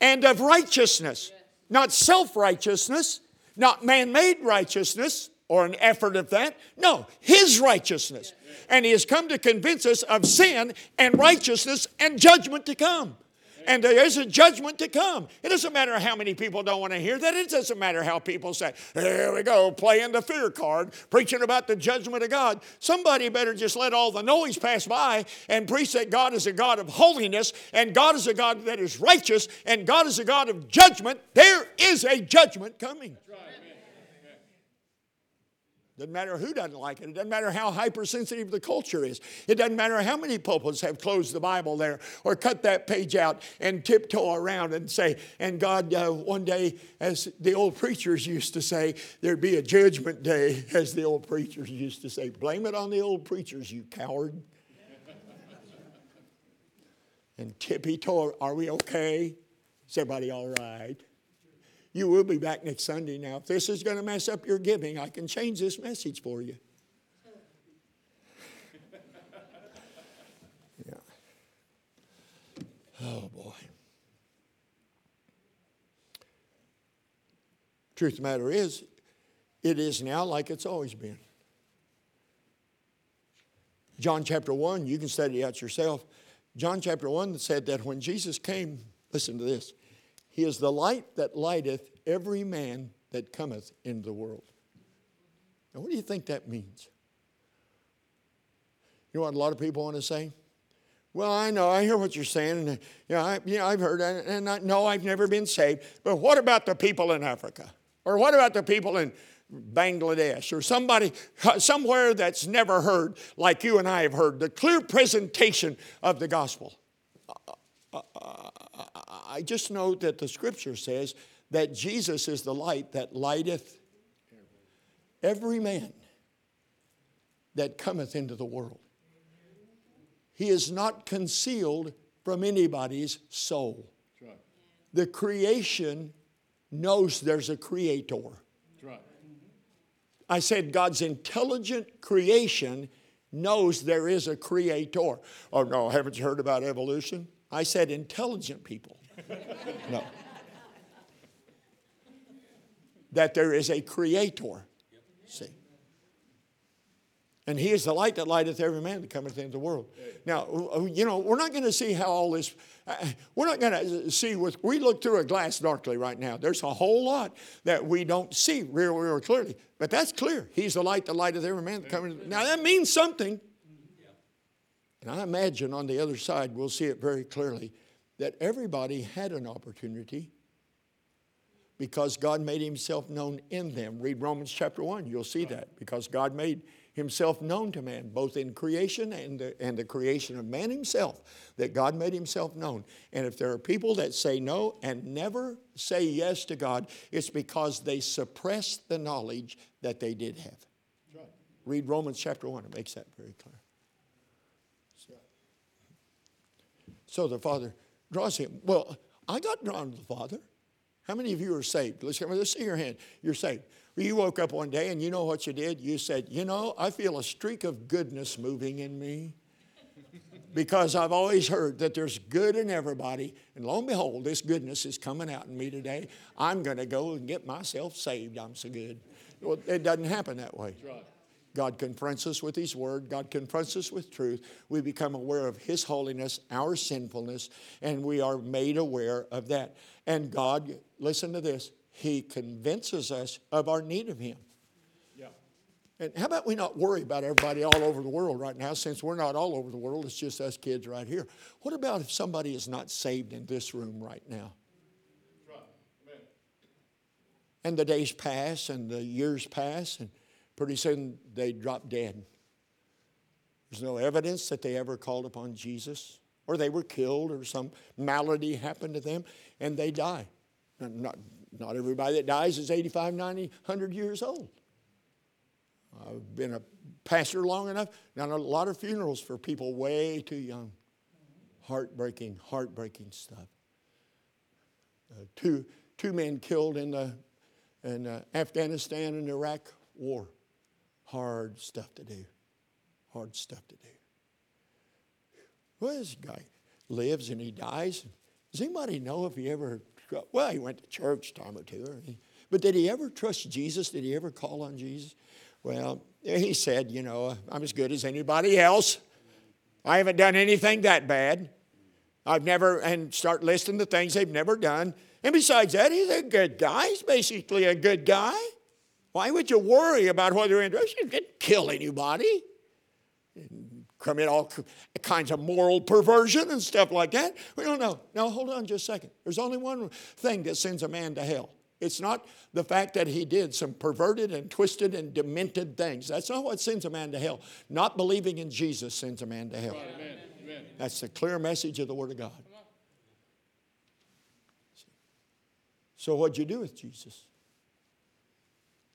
and of righteousness, not self righteousness, not man made righteousness or an effort of that. No, His righteousness. And He has come to convince us of sin and righteousness and judgment to come and there is a judgment to come. It doesn't matter how many people don't want to hear that. It doesn't matter how people say, Here we go, playing the fear card, preaching about the judgment of God. Somebody better just let all the noise pass by and preach that God is a God of holiness, and God is a God that is righteous, and God is a God of judgment. There is a judgment coming. It doesn't matter who doesn't like it. It doesn't matter how hypersensitive the culture is. It doesn't matter how many pulpits have closed the Bible there or cut that page out and tiptoe around and say, and God, uh, one day, as the old preachers used to say, there'd be a judgment day, as the old preachers used to say. Blame it on the old preachers, you coward. and tippy toe, are we okay? Is everybody all right? You will be back next Sunday. Now, if this is going to mess up your giving, I can change this message for you. yeah. Oh, boy. Truth of the matter is, it is now like it's always been. John chapter 1, you can study it out yourself. John chapter 1 said that when Jesus came, listen to this, he is the light that lighteth every man that cometh into the world. Now, what do you think that means? You know what a lot of people want to say? Well, I know, I hear what you're saying, and you know, I, you know I've heard, and I, no, I've never been saved. But what about the people in Africa? Or what about the people in Bangladesh or somebody somewhere that's never heard, like you and I have heard, the clear presentation of the gospel? Uh, uh, uh, I just know that the scripture says that Jesus is the light that lighteth every man that cometh into the world. He is not concealed from anybody's soul. The creation knows there's a creator. I said God's intelligent creation knows there is a creator. Oh no, haven't you heard about evolution? I said intelligent people. No. That there is a creator. See. And he is the light that lighteth every man that cometh into the world. Now, you know, we're not going to see how all this, uh, we're not going to see with, we look through a glass darkly right now. There's a whole lot that we don't see real, real clearly. But that's clear. He's the light that lighteth every man that cometh. Now, that means something. And I imagine on the other side, we'll see it very clearly that everybody had an opportunity because God made himself known in them. Read Romans chapter 1, you'll see that. Because God made himself known to man, both in creation and the, and the creation of man himself, that God made himself known. And if there are people that say no and never say yes to God, it's because they suppress the knowledge that they did have. Right. Read Romans chapter 1, it makes that very clear. So, so the Father draws him. Well, I got drawn to the Father. How many of you are saved? Let's, let's see your hand. You're saved. You woke up one day and you know what you did? You said, You know, I feel a streak of goodness moving in me because I've always heard that there's good in everybody. And lo and behold, this goodness is coming out in me today. I'm going to go and get myself saved. I'm so good. Well, it doesn't happen that way. Right. God confronts us with His Word. God confronts us with truth. We become aware of His holiness, our sinfulness, and we are made aware of that. And God, listen to this, He convinces us of our need of Him. Yeah. And how about we not worry about everybody all over the world right now, since we're not all over the world, it's just us kids right here. What about if somebody is not saved in this room right now? And the days pass and the years pass, and pretty soon they drop dead. There's no evidence that they ever called upon Jesus, or they were killed, or some malady happened to them, and they die. Not, not everybody that dies is 85, 90, 100 years old. I've been a pastor long enough, done a lot of funerals for people way too young. Heartbreaking, heartbreaking stuff. Uh, two, two men killed in, the, in uh, Afghanistan and Iraq war. Hard stuff to do. Hard stuff to do. Well, this guy lives and he dies. Does anybody know if he ever, well, he went to church time or two, but did he ever trust Jesus? Did he ever call on Jesus? Well, he said, you know, I'm as good as anybody else. I haven't done anything that bad. I've never, and start listing the things they've never done. And besides that, he's a good guy. He's basically a good guy. Why would you worry about whether you're You didn't kill anybody. Commit all kinds of moral perversion and stuff like that. We don't know. Now, hold on just a second. There's only one thing that sends a man to hell It's not the fact that he did some perverted and twisted and demented things. That's not what sends a man to hell. Not believing in Jesus sends a man to hell. Amen. Amen. That's the clear message of the Word of God. So, what'd you do with Jesus?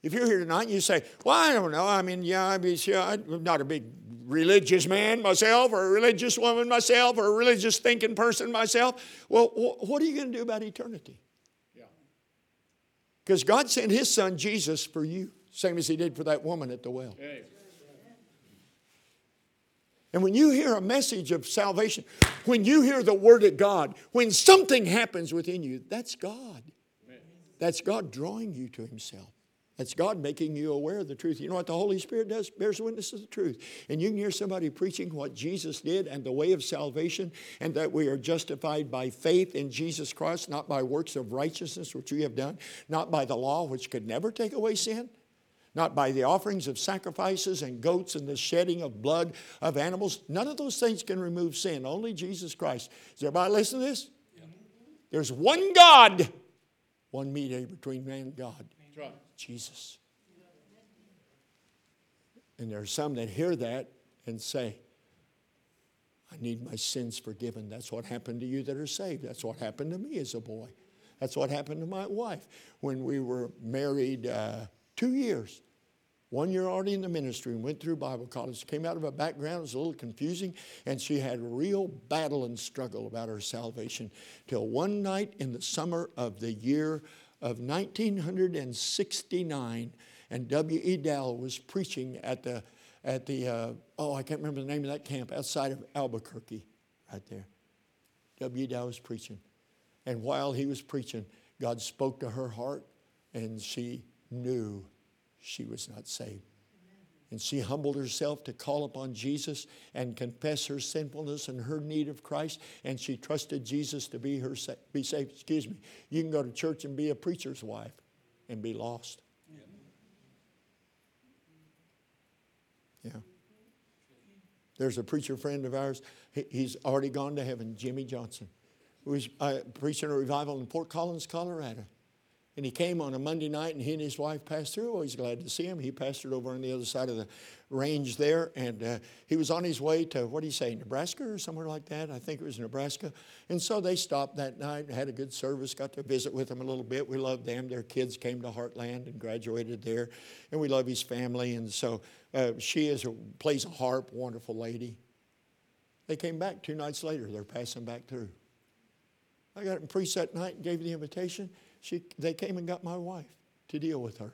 If you're here tonight and you say, Well, I don't know. I mean, yeah, I mean, yeah, I'm not a big religious man myself, or a religious woman myself, or a religious thinking person myself. Well, what are you going to do about eternity? Because God sent His Son Jesus for you, same as He did for that woman at the well. And when you hear a message of salvation, when you hear the Word of God, when something happens within you, that's God. That's God drawing you to Himself. That's God making you aware of the truth. You know what the Holy Spirit does? Bears witness to the truth. And you can hear somebody preaching what Jesus did and the way of salvation, and that we are justified by faith in Jesus Christ, not by works of righteousness, which we have done, not by the law, which could never take away sin, not by the offerings of sacrifices and goats and the shedding of blood of animals. None of those things can remove sin, only Jesus Christ. Is everybody listening to this? There's one God, one mediator between man and God. Right. Jesus. And there are some that hear that and say, I need my sins forgiven. That's what happened to you that are saved. That's what happened to me as a boy. That's what happened to my wife when we were married uh, two years. One year already in the ministry and went through Bible college. Came out of a background, it was a little confusing, and she had a real battle and struggle about her salvation. Till one night in the summer of the year of 1969, and W.E. Dowell was preaching at the, at the uh, oh, I can't remember the name of that camp, outside of Albuquerque, right there. W.E. Dowell was preaching. And while he was preaching, God spoke to her heart, and she knew she was not saved. And she humbled herself to call upon Jesus and confess her sinfulness and her need of Christ. And she trusted Jesus to be her be saved. Excuse me. You can go to church and be a preacher's wife and be lost. Yeah. There's a preacher friend of ours. He's already gone to heaven, Jimmy Johnson, who was uh, preaching a revival in Fort Collins, Colorado. And he came on a Monday night, and he and his wife passed through. Always glad to see him. He pastored over on the other side of the range there, and uh, he was on his way to what do you say, Nebraska or somewhere like that? I think it was Nebraska. And so they stopped that night, had a good service, got to visit with them a little bit. We loved them. Their kids came to Heartland and graduated there, and we love his family. And so uh, she is a, plays a harp, wonderful lady. They came back two nights later. They're passing back through. I got him preached that night and gave the invitation. She, they came and got my wife to deal with her.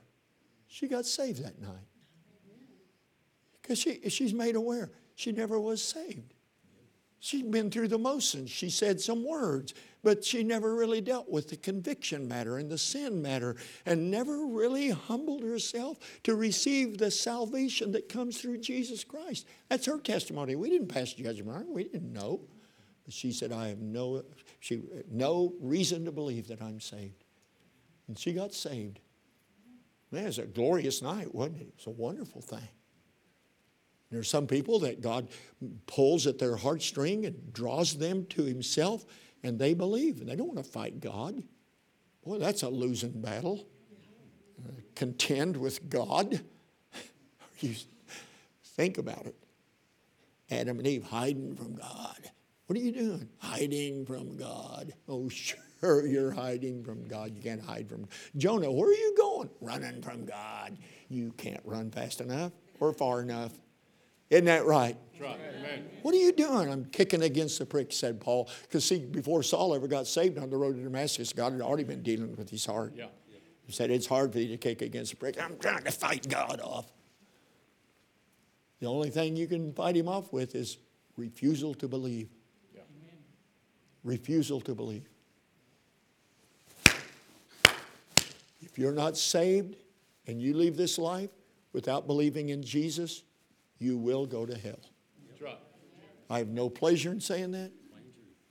She got saved that night. Because she, she's made aware she never was saved. She'd been through the motions. She said some words, but she never really dealt with the conviction matter and the sin matter and never really humbled herself to receive the salvation that comes through Jesus Christ. That's her testimony. We didn't pass judgment on her. We didn't know. But she said, I have no, she, no reason to believe that I'm saved. And she got saved. Man, it was a glorious night, wasn't it? It was a wonderful thing. There are some people that God pulls at their heartstring and draws them to Himself, and they believe, and they don't want to fight God. Boy, that's a losing battle. Uh, contend with God. you think about it. Adam and Eve hiding from God. What are you doing? Hiding from God. Oh, sure sure you're hiding from God. You can't hide from Jonah. Where are you going? Running from God. You can't run fast enough or far enough. Isn't that right? What are you doing? I'm kicking against the prick, said Paul. Because see, before Saul ever got saved on the road to Damascus, God had already been dealing with his heart. Yeah. He said, It's hard for you to kick against the prick. I'm trying to fight God off. The only thing you can fight him off with is refusal to believe. Yeah. Refusal to believe. If you're not saved and you leave this life without believing in Jesus, you will go to hell. Right. I have no pleasure in saying that.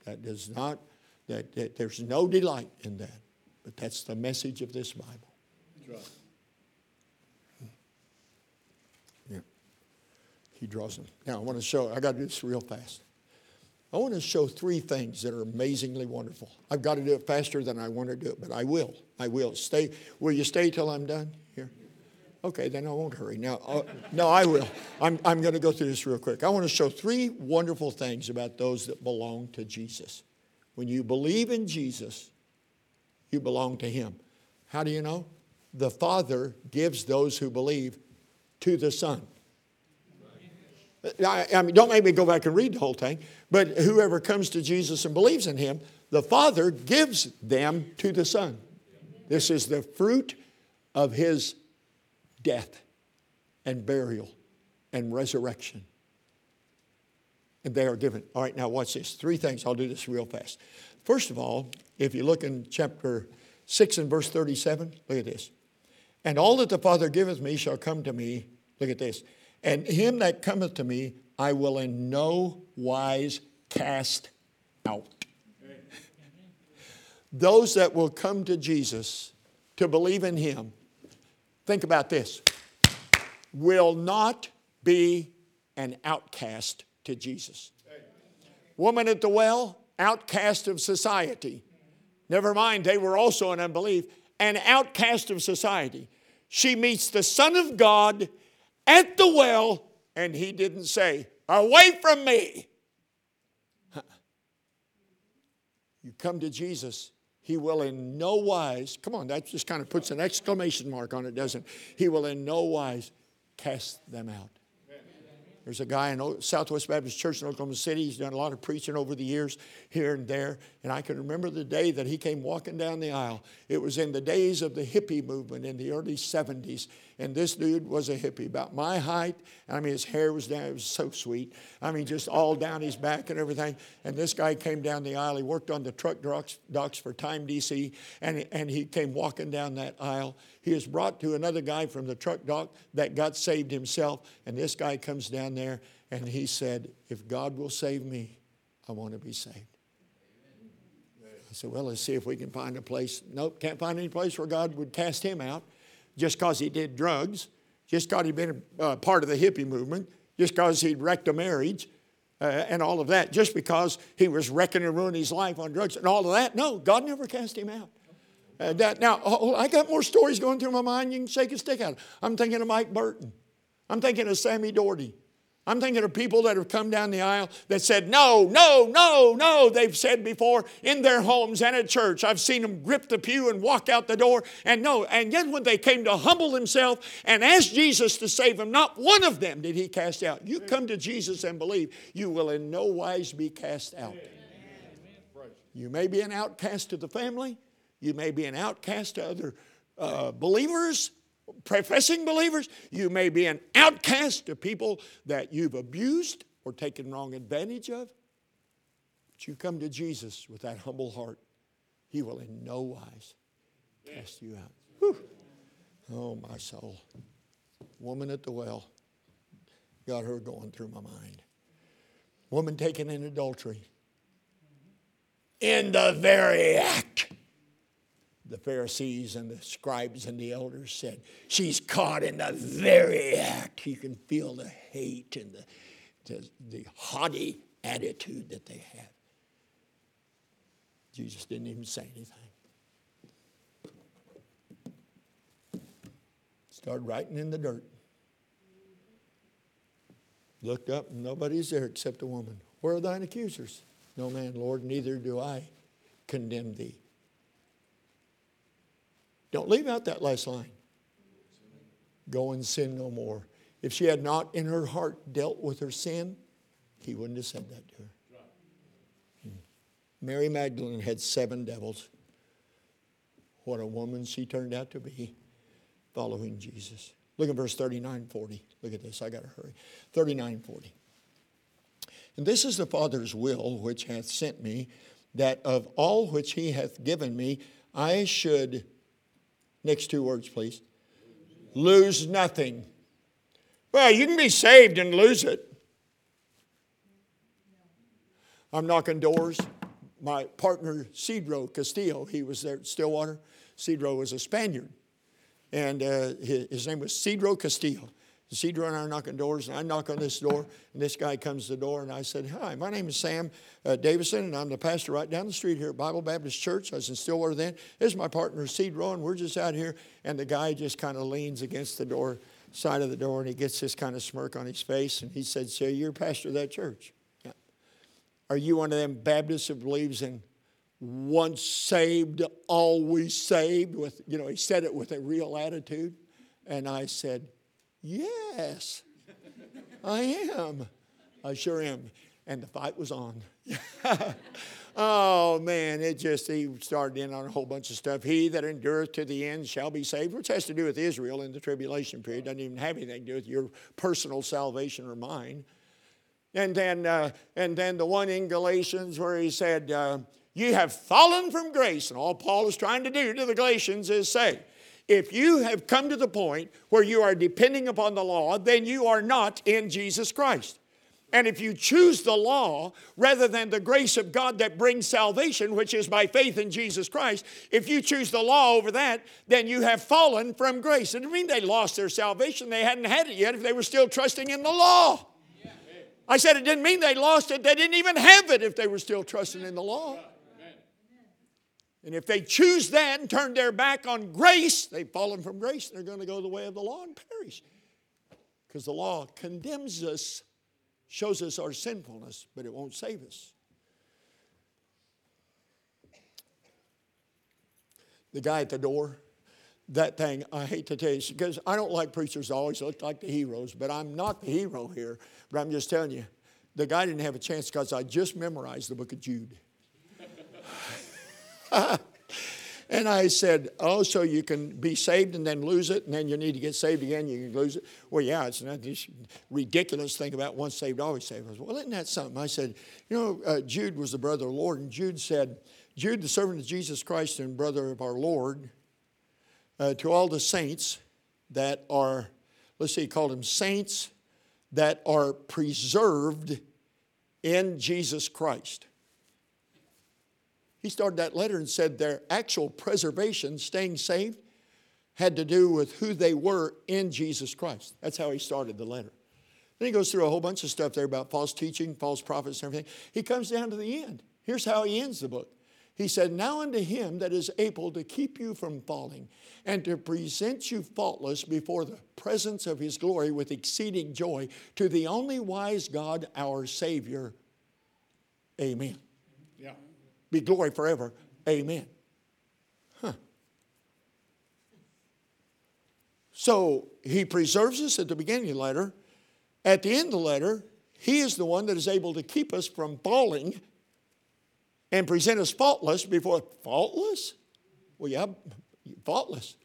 That does not, that, that, there's no delight in that. But that's the message of this Bible. Right. Yeah. He draws them. Now, I want to show, I got to do this real fast. I want to show three things that are amazingly wonderful. I've got to do it faster than I want to do it, but I will. I will. Stay. Will you stay till I'm done here? Okay, then I won't hurry. Now, uh, no, I will. I'm, I'm going to go through this real quick. I want to show three wonderful things about those that belong to Jesus. When you believe in Jesus, you belong to Him. How do you know? The Father gives those who believe to the Son. I, I mean, don't make me go back and read the whole thing, but whoever comes to Jesus and believes in Him, the Father gives them to the Son. This is the fruit of His death and burial and resurrection. And they are given. All right, now watch this. Three things. I'll do this real fast. First of all, if you look in chapter 6 and verse 37, look at this. And all that the Father giveth me shall come to me. Look at this. And him that cometh to me, I will in no wise cast out. Those that will come to Jesus to believe in him, think about this, will not be an outcast to Jesus. Woman at the well, outcast of society. Never mind, they were also in unbelief, an outcast of society. She meets the Son of God at the well, and he didn't say, Away from me. You come to Jesus, he will in no wise, come on, that just kind of puts an exclamation mark on it, doesn't it? He will in no wise cast them out. There's a guy in Southwest Baptist Church in Oklahoma City. He's done a lot of preaching over the years here and there. And I can remember the day that he came walking down the aisle. It was in the days of the hippie movement in the early 70s. And this dude was a hippie, about my height. I mean, his hair was down. It was so sweet. I mean, just all down his back and everything. And this guy came down the aisle. He worked on the truck docks, for Time DC. And, and he came walking down that aisle. He was brought to another guy from the truck dock that got saved himself. And this guy comes down there and he said, If God will save me, I want to be saved. I said, Well, let's see if we can find a place. Nope, can't find any place where God would cast him out just because he did drugs, just because he'd been a uh, part of the hippie movement, just because he'd wrecked a marriage. Uh, and all of that, just because he was wrecking and ruining his life on drugs and all of that. No, God never cast him out. Uh, that, now, oh, I got more stories going through my mind. You can shake a stick it. I'm thinking of Mike Burton. I'm thinking of Sammy Daugherty. I'm thinking of people that have come down the aisle that said, No, no, no, no, they've said before in their homes and at church. I've seen them grip the pew and walk out the door and no. And yet, when they came to humble themselves and ask Jesus to save them, not one of them did he cast out. You come to Jesus and believe, you will in no wise be cast out. You may be an outcast to the family, you may be an outcast to other uh, believers professing believers. You may be an outcast to people that you've abused or taken wrong advantage of. But you come to Jesus with that humble heart, He will in no wise cast you out. Whew. Oh, my soul. Woman at the well. Got her going through my mind. Woman taken in adultery. In the very act the Pharisees and the scribes and the elders said, She's caught in the very act. You can feel the hate and the, the, the haughty attitude that they have. Jesus didn't even say anything. Started writing in the dirt. Looked up, and nobody's there except a woman. Where are thine accusers? No man, Lord, neither do I condemn thee. Don't leave out that last line. Go and sin no more. If she had not in her heart dealt with her sin, he wouldn't have said that to her. Hmm. Mary Magdalene had seven devils. What a woman she turned out to be following Jesus. Look at verse 39 40. Look at this. I got to hurry. 39 40. And this is the Father's will which hath sent me, that of all which he hath given me, I should Next two words, please. Lose nothing. Well, you can be saved and lose it. I'm knocking doors. My partner, Cedro Castillo, he was there at Stillwater. Cedro was a Spaniard. And uh, his, his, name was Cedro Castillo. Cedro and I are knocking doors, and I knock on this door, and this guy comes to the door, and I said, Hi, my name is Sam uh, Davison, and I'm the pastor right down the street here at Bible Baptist Church. I was in Stillwater then. This is my partner, Cedro, and we're just out here. And the guy just kind of leans against the door, side of the door, and he gets this kind of smirk on his face, and he said, So you're pastor of that church? Yeah. Are you one of them Baptists that believes in once saved, always saved? With, you know, he said it with a real attitude. And I said, Yes, I am. I sure am. And the fight was on. oh man, it just he started in on a whole bunch of stuff. He that endureth to the end shall be saved, which has to do with Israel in the tribulation period. Doesn't even have anything to do with your personal salvation or mine. And then, uh, and then the one in Galatians where he said, uh, "You have fallen from grace," and all Paul is trying to do to the Galatians is say, if you have come to the point where you are depending upon the law, then you are not in Jesus Christ. And if you choose the law rather than the grace of God that brings salvation, which is by faith in Jesus Christ, if you choose the law over that, then you have fallen from grace. It doesn't mean they lost their salvation. They hadn't had it yet if they were still trusting in the law. I said it didn't mean they lost it. They didn't even have it if they were still trusting in the law. And if they choose that and turn their back on grace, they've fallen from grace, they're going to go the way of the law and perish. Because the law condemns us, shows us our sinfulness, but it won't save us. The guy at the door, that thing, I hate to tell you, because I don't like preachers always look like the heroes, but I'm not the hero here. But I'm just telling you, the guy didn't have a chance because I just memorized the book of Jude. and I said, Oh, so you can be saved and then lose it, and then you need to get saved again, you can lose it? Well, yeah, it's not this ridiculous thing about once saved, always saved. I Well, isn't that something? I said, You know, uh, Jude was the brother of the Lord, and Jude said, Jude, the servant of Jesus Christ and brother of our Lord, uh, to all the saints that are, let's see, he called them saints that are preserved in Jesus Christ. He started that letter and said their actual preservation, staying saved, had to do with who they were in Jesus Christ. That's how he started the letter. Then he goes through a whole bunch of stuff there about false teaching, false prophets, and everything. He comes down to the end. Here's how he ends the book. He said, Now unto him that is able to keep you from falling and to present you faultless before the presence of his glory with exceeding joy, to the only wise God, our Savior. Amen be glory forever. Amen. Huh. So he preserves us at the beginning of the letter. At the end of the letter, he is the one that is able to keep us from falling and present us faultless before faultless? Well, yeah, faultless.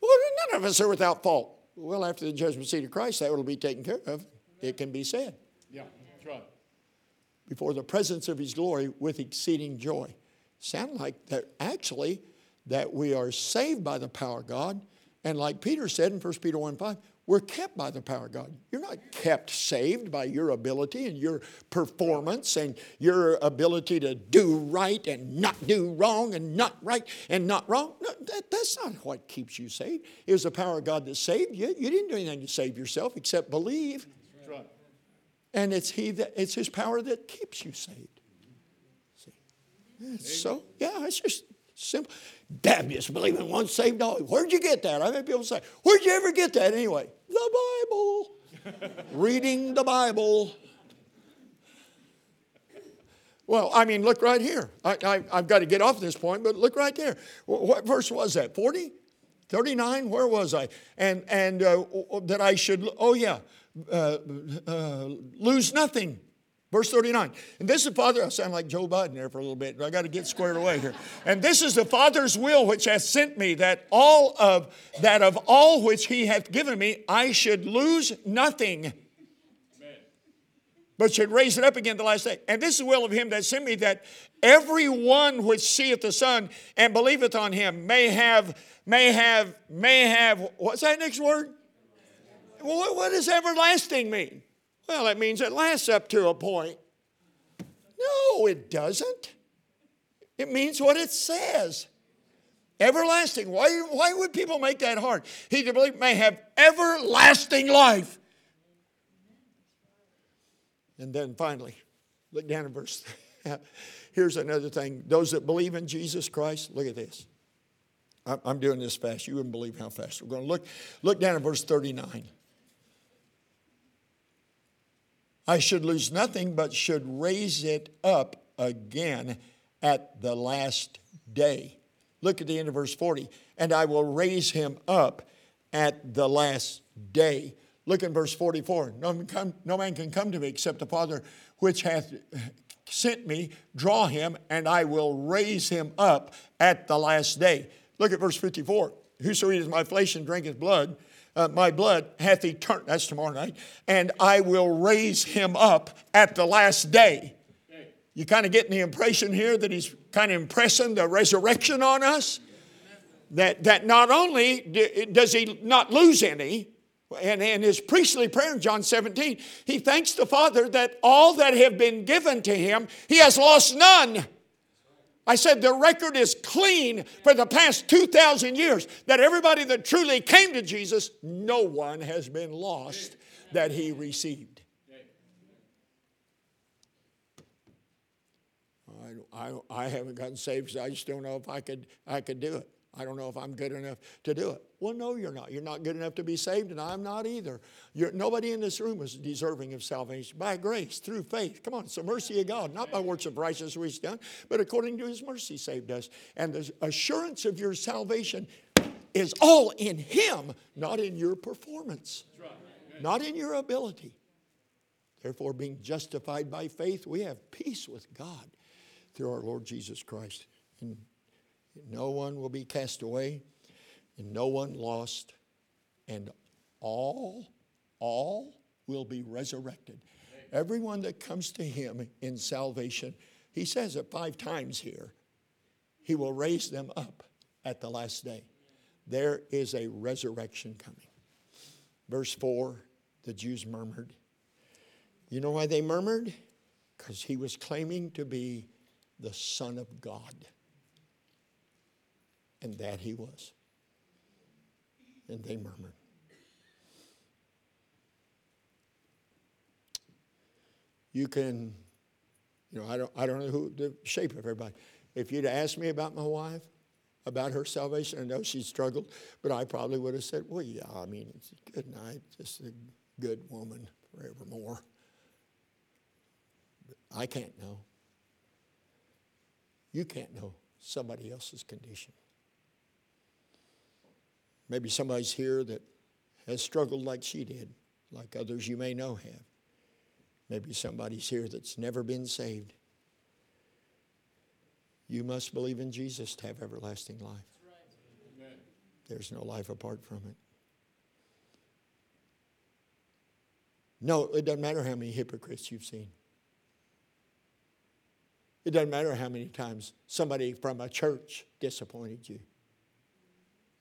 Well, none of us are without fault. Well, after the judgment seat of Christ, that will be taken care of. It can be said. Before the presence of his glory with exceeding joy. Sound like that actually that we are saved by the power of God. And like Peter said in 1 Peter 1 5, we're kept by the power of God. You're not kept saved by your ability and your performance and your ability to do right and not do wrong and not right and not wrong. No, that, that's not what keeps you saved. It was the power of God that saved you. You didn't do anything to save yourself except believe. And it's he that it's his power that keeps you saved. See? It's so yeah, it's just simple. Baptists believe in once saved always. Where'd you get that? I've had people say, Where'd you ever get that anyway? The Bible. Reading the Bible. Well, I mean, look right here. I, have got to get off this point, but look right there. What verse was that? 40? 39? Where was I? And, and uh, that I should, oh yeah, uh, uh, lose nothing. Verse 39. And this is the Father, I sound like Joe Biden there for a little bit. but I got to get squared away here. And this is the Father's will which hath sent me, that all of that of all which he hath given me, I should lose nothing. But should raise it up again the last day. And this is the will of him that sent me, that every one which seeth the Son and believeth on him may have, may have, may have, what's that next word? Well, what does everlasting mean? Well, it means it lasts up to a point. No, it doesn't. It means what it says. Everlasting. Why, why would people make that hard? He that believe may have everlasting life. And then finally, look down at verse. Here's another thing. Those that believe in Jesus Christ, look at this. I'm doing this fast. You wouldn't believe how fast we're going to look. Look down at verse 39. I should lose nothing, but should raise it up again at the last day. Look at the end of verse 40. And I will raise him up at the last day. Look at verse 44. No man, come, no man can come to me except the Father which hath sent me, draw him, and I will raise him up at the last day. Look at verse 54. Whoso eateth my flesh and drinketh blood uh, my blood hath eternal, that's tomorrow night, and I will raise him up at the last day. You kind of getting the impression here that he's kind of impressing the resurrection on us? That, that not only does he not lose any, and in his priestly prayer in John 17, he thanks the Father that all that have been given to him, he has lost none. I said the record is clean for the past 2,000 years that everybody that truly came to Jesus, no one has been lost that he received. I, I, I haven't gotten saved because I just don't know if I could, I could do it. I don't know if I'm good enough to do it. Well, no, you're not. You're not good enough to be saved, and I'm not either. You're, nobody in this room is deserving of salvation by grace, through faith. Come on, it's the mercy of God, not by works of righteousness which done, but according to His mercy saved us. And the assurance of your salvation is all in Him, not in your performance, not in your ability. Therefore, being justified by faith, we have peace with God through our Lord Jesus Christ. And no one will be cast away, and no one lost, and all, all will be resurrected. Everyone that comes to him in salvation, he says it five times here, he will raise them up at the last day. There is a resurrection coming. Verse 4 the Jews murmured. You know why they murmured? Because he was claiming to be the Son of God. And that he was. And they murmured. You can, you know, I don't, I don't know who the shape of everybody. If you'd asked me about my wife, about her salvation, I know she struggled, but I probably would have said, well, yeah, I mean, it's a good night, just a good woman forevermore. But I can't know. You can't know somebody else's condition. Maybe somebody's here that has struggled like she did, like others you may know have. Maybe somebody's here that's never been saved. You must believe in Jesus to have everlasting life. Right. There's no life apart from it. No, it doesn't matter how many hypocrites you've seen. It doesn't matter how many times somebody from a church disappointed you.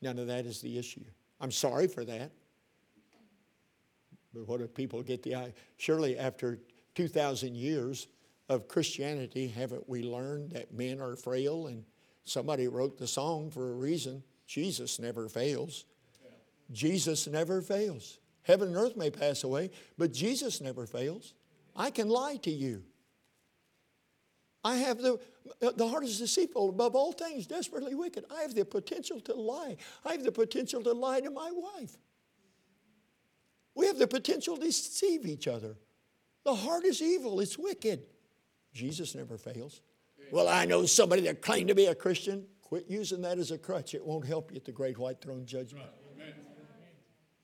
None of that is the issue. I'm sorry for that. But what if people get the idea? Surely, after 2,000 years of Christianity, haven't we learned that men are frail? And somebody wrote the song for a reason Jesus never fails. Jesus never fails. Heaven and earth may pass away, but Jesus never fails. I can lie to you. I have the, the heart is deceitful above all things, desperately wicked. I have the potential to lie. I have the potential to lie to my wife. We have the potential to deceive each other. The heart is evil, it's wicked. Jesus never fails. Well, I know somebody that claimed to be a Christian. Quit using that as a crutch. It won't help you at the great white throne judgment.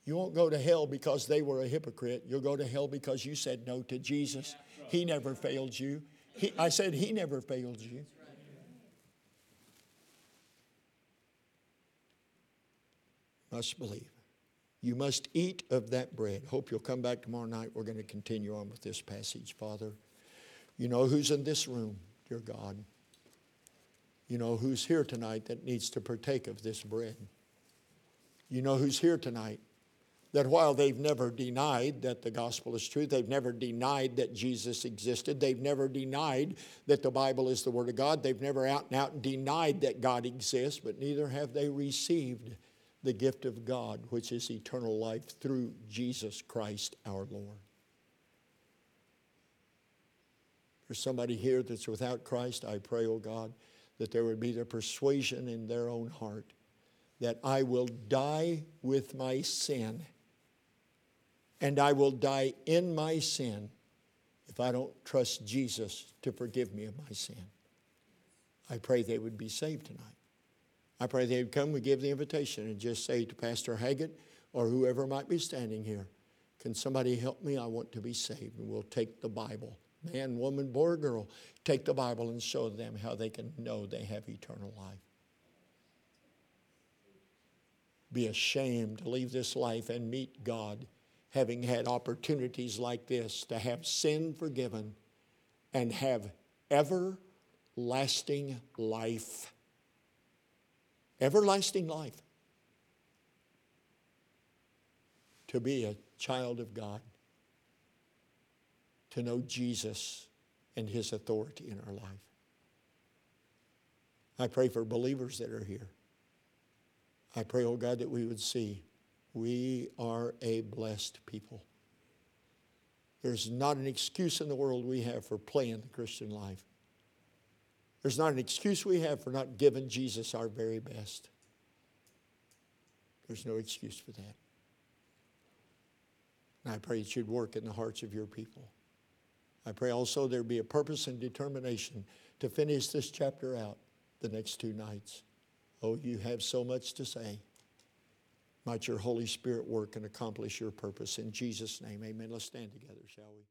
You won't go to hell because they were a hypocrite. You'll go to hell because you said no to Jesus. He never failed you. He, I said, He never failed you. Must believe. You must eat of that bread. Hope you'll come back tomorrow night. We're going to continue on with this passage, Father. You know who's in this room, dear God. You know who's here tonight that needs to partake of this bread. You know who's here tonight that while they've never denied that the gospel is true, they've never denied that Jesus existed, they've never denied that the Bible is the Word of God, they've never out and out denied that God exists, but neither have they received the gift of God, which is eternal life through Jesus Christ our Lord. There's somebody here that's without Christ. I pray, oh God, that there would be the persuasion in their own heart that I will die with my sin and I will die in my sin if I don't trust Jesus to forgive me of my sin. I pray they would be saved tonight. I pray they would come and give the invitation and just say to Pastor Haggett or whoever might be standing here, Can somebody help me? I want to be saved. And we'll take the Bible. Man, woman, boy, or girl, take the Bible and show them how they can know they have eternal life. Be ashamed to leave this life and meet God having had opportunities like this to have sin forgiven and have everlasting life. Everlasting life. To be a child of God. To know Jesus and his authority in our life. I pray for believers that are here. I pray, oh God, that we would see we are a blessed people. There's not an excuse in the world we have for playing the Christian life. There's not an excuse we have for not giving Jesus our very best. There's no excuse for that. And I pray that you'd work in the hearts of your people. I pray also there be a purpose and determination to finish this chapter out the next two nights. Oh, you have so much to say. Might your Holy Spirit work and accomplish your purpose. In Jesus' name, amen. Let's stand together, shall we?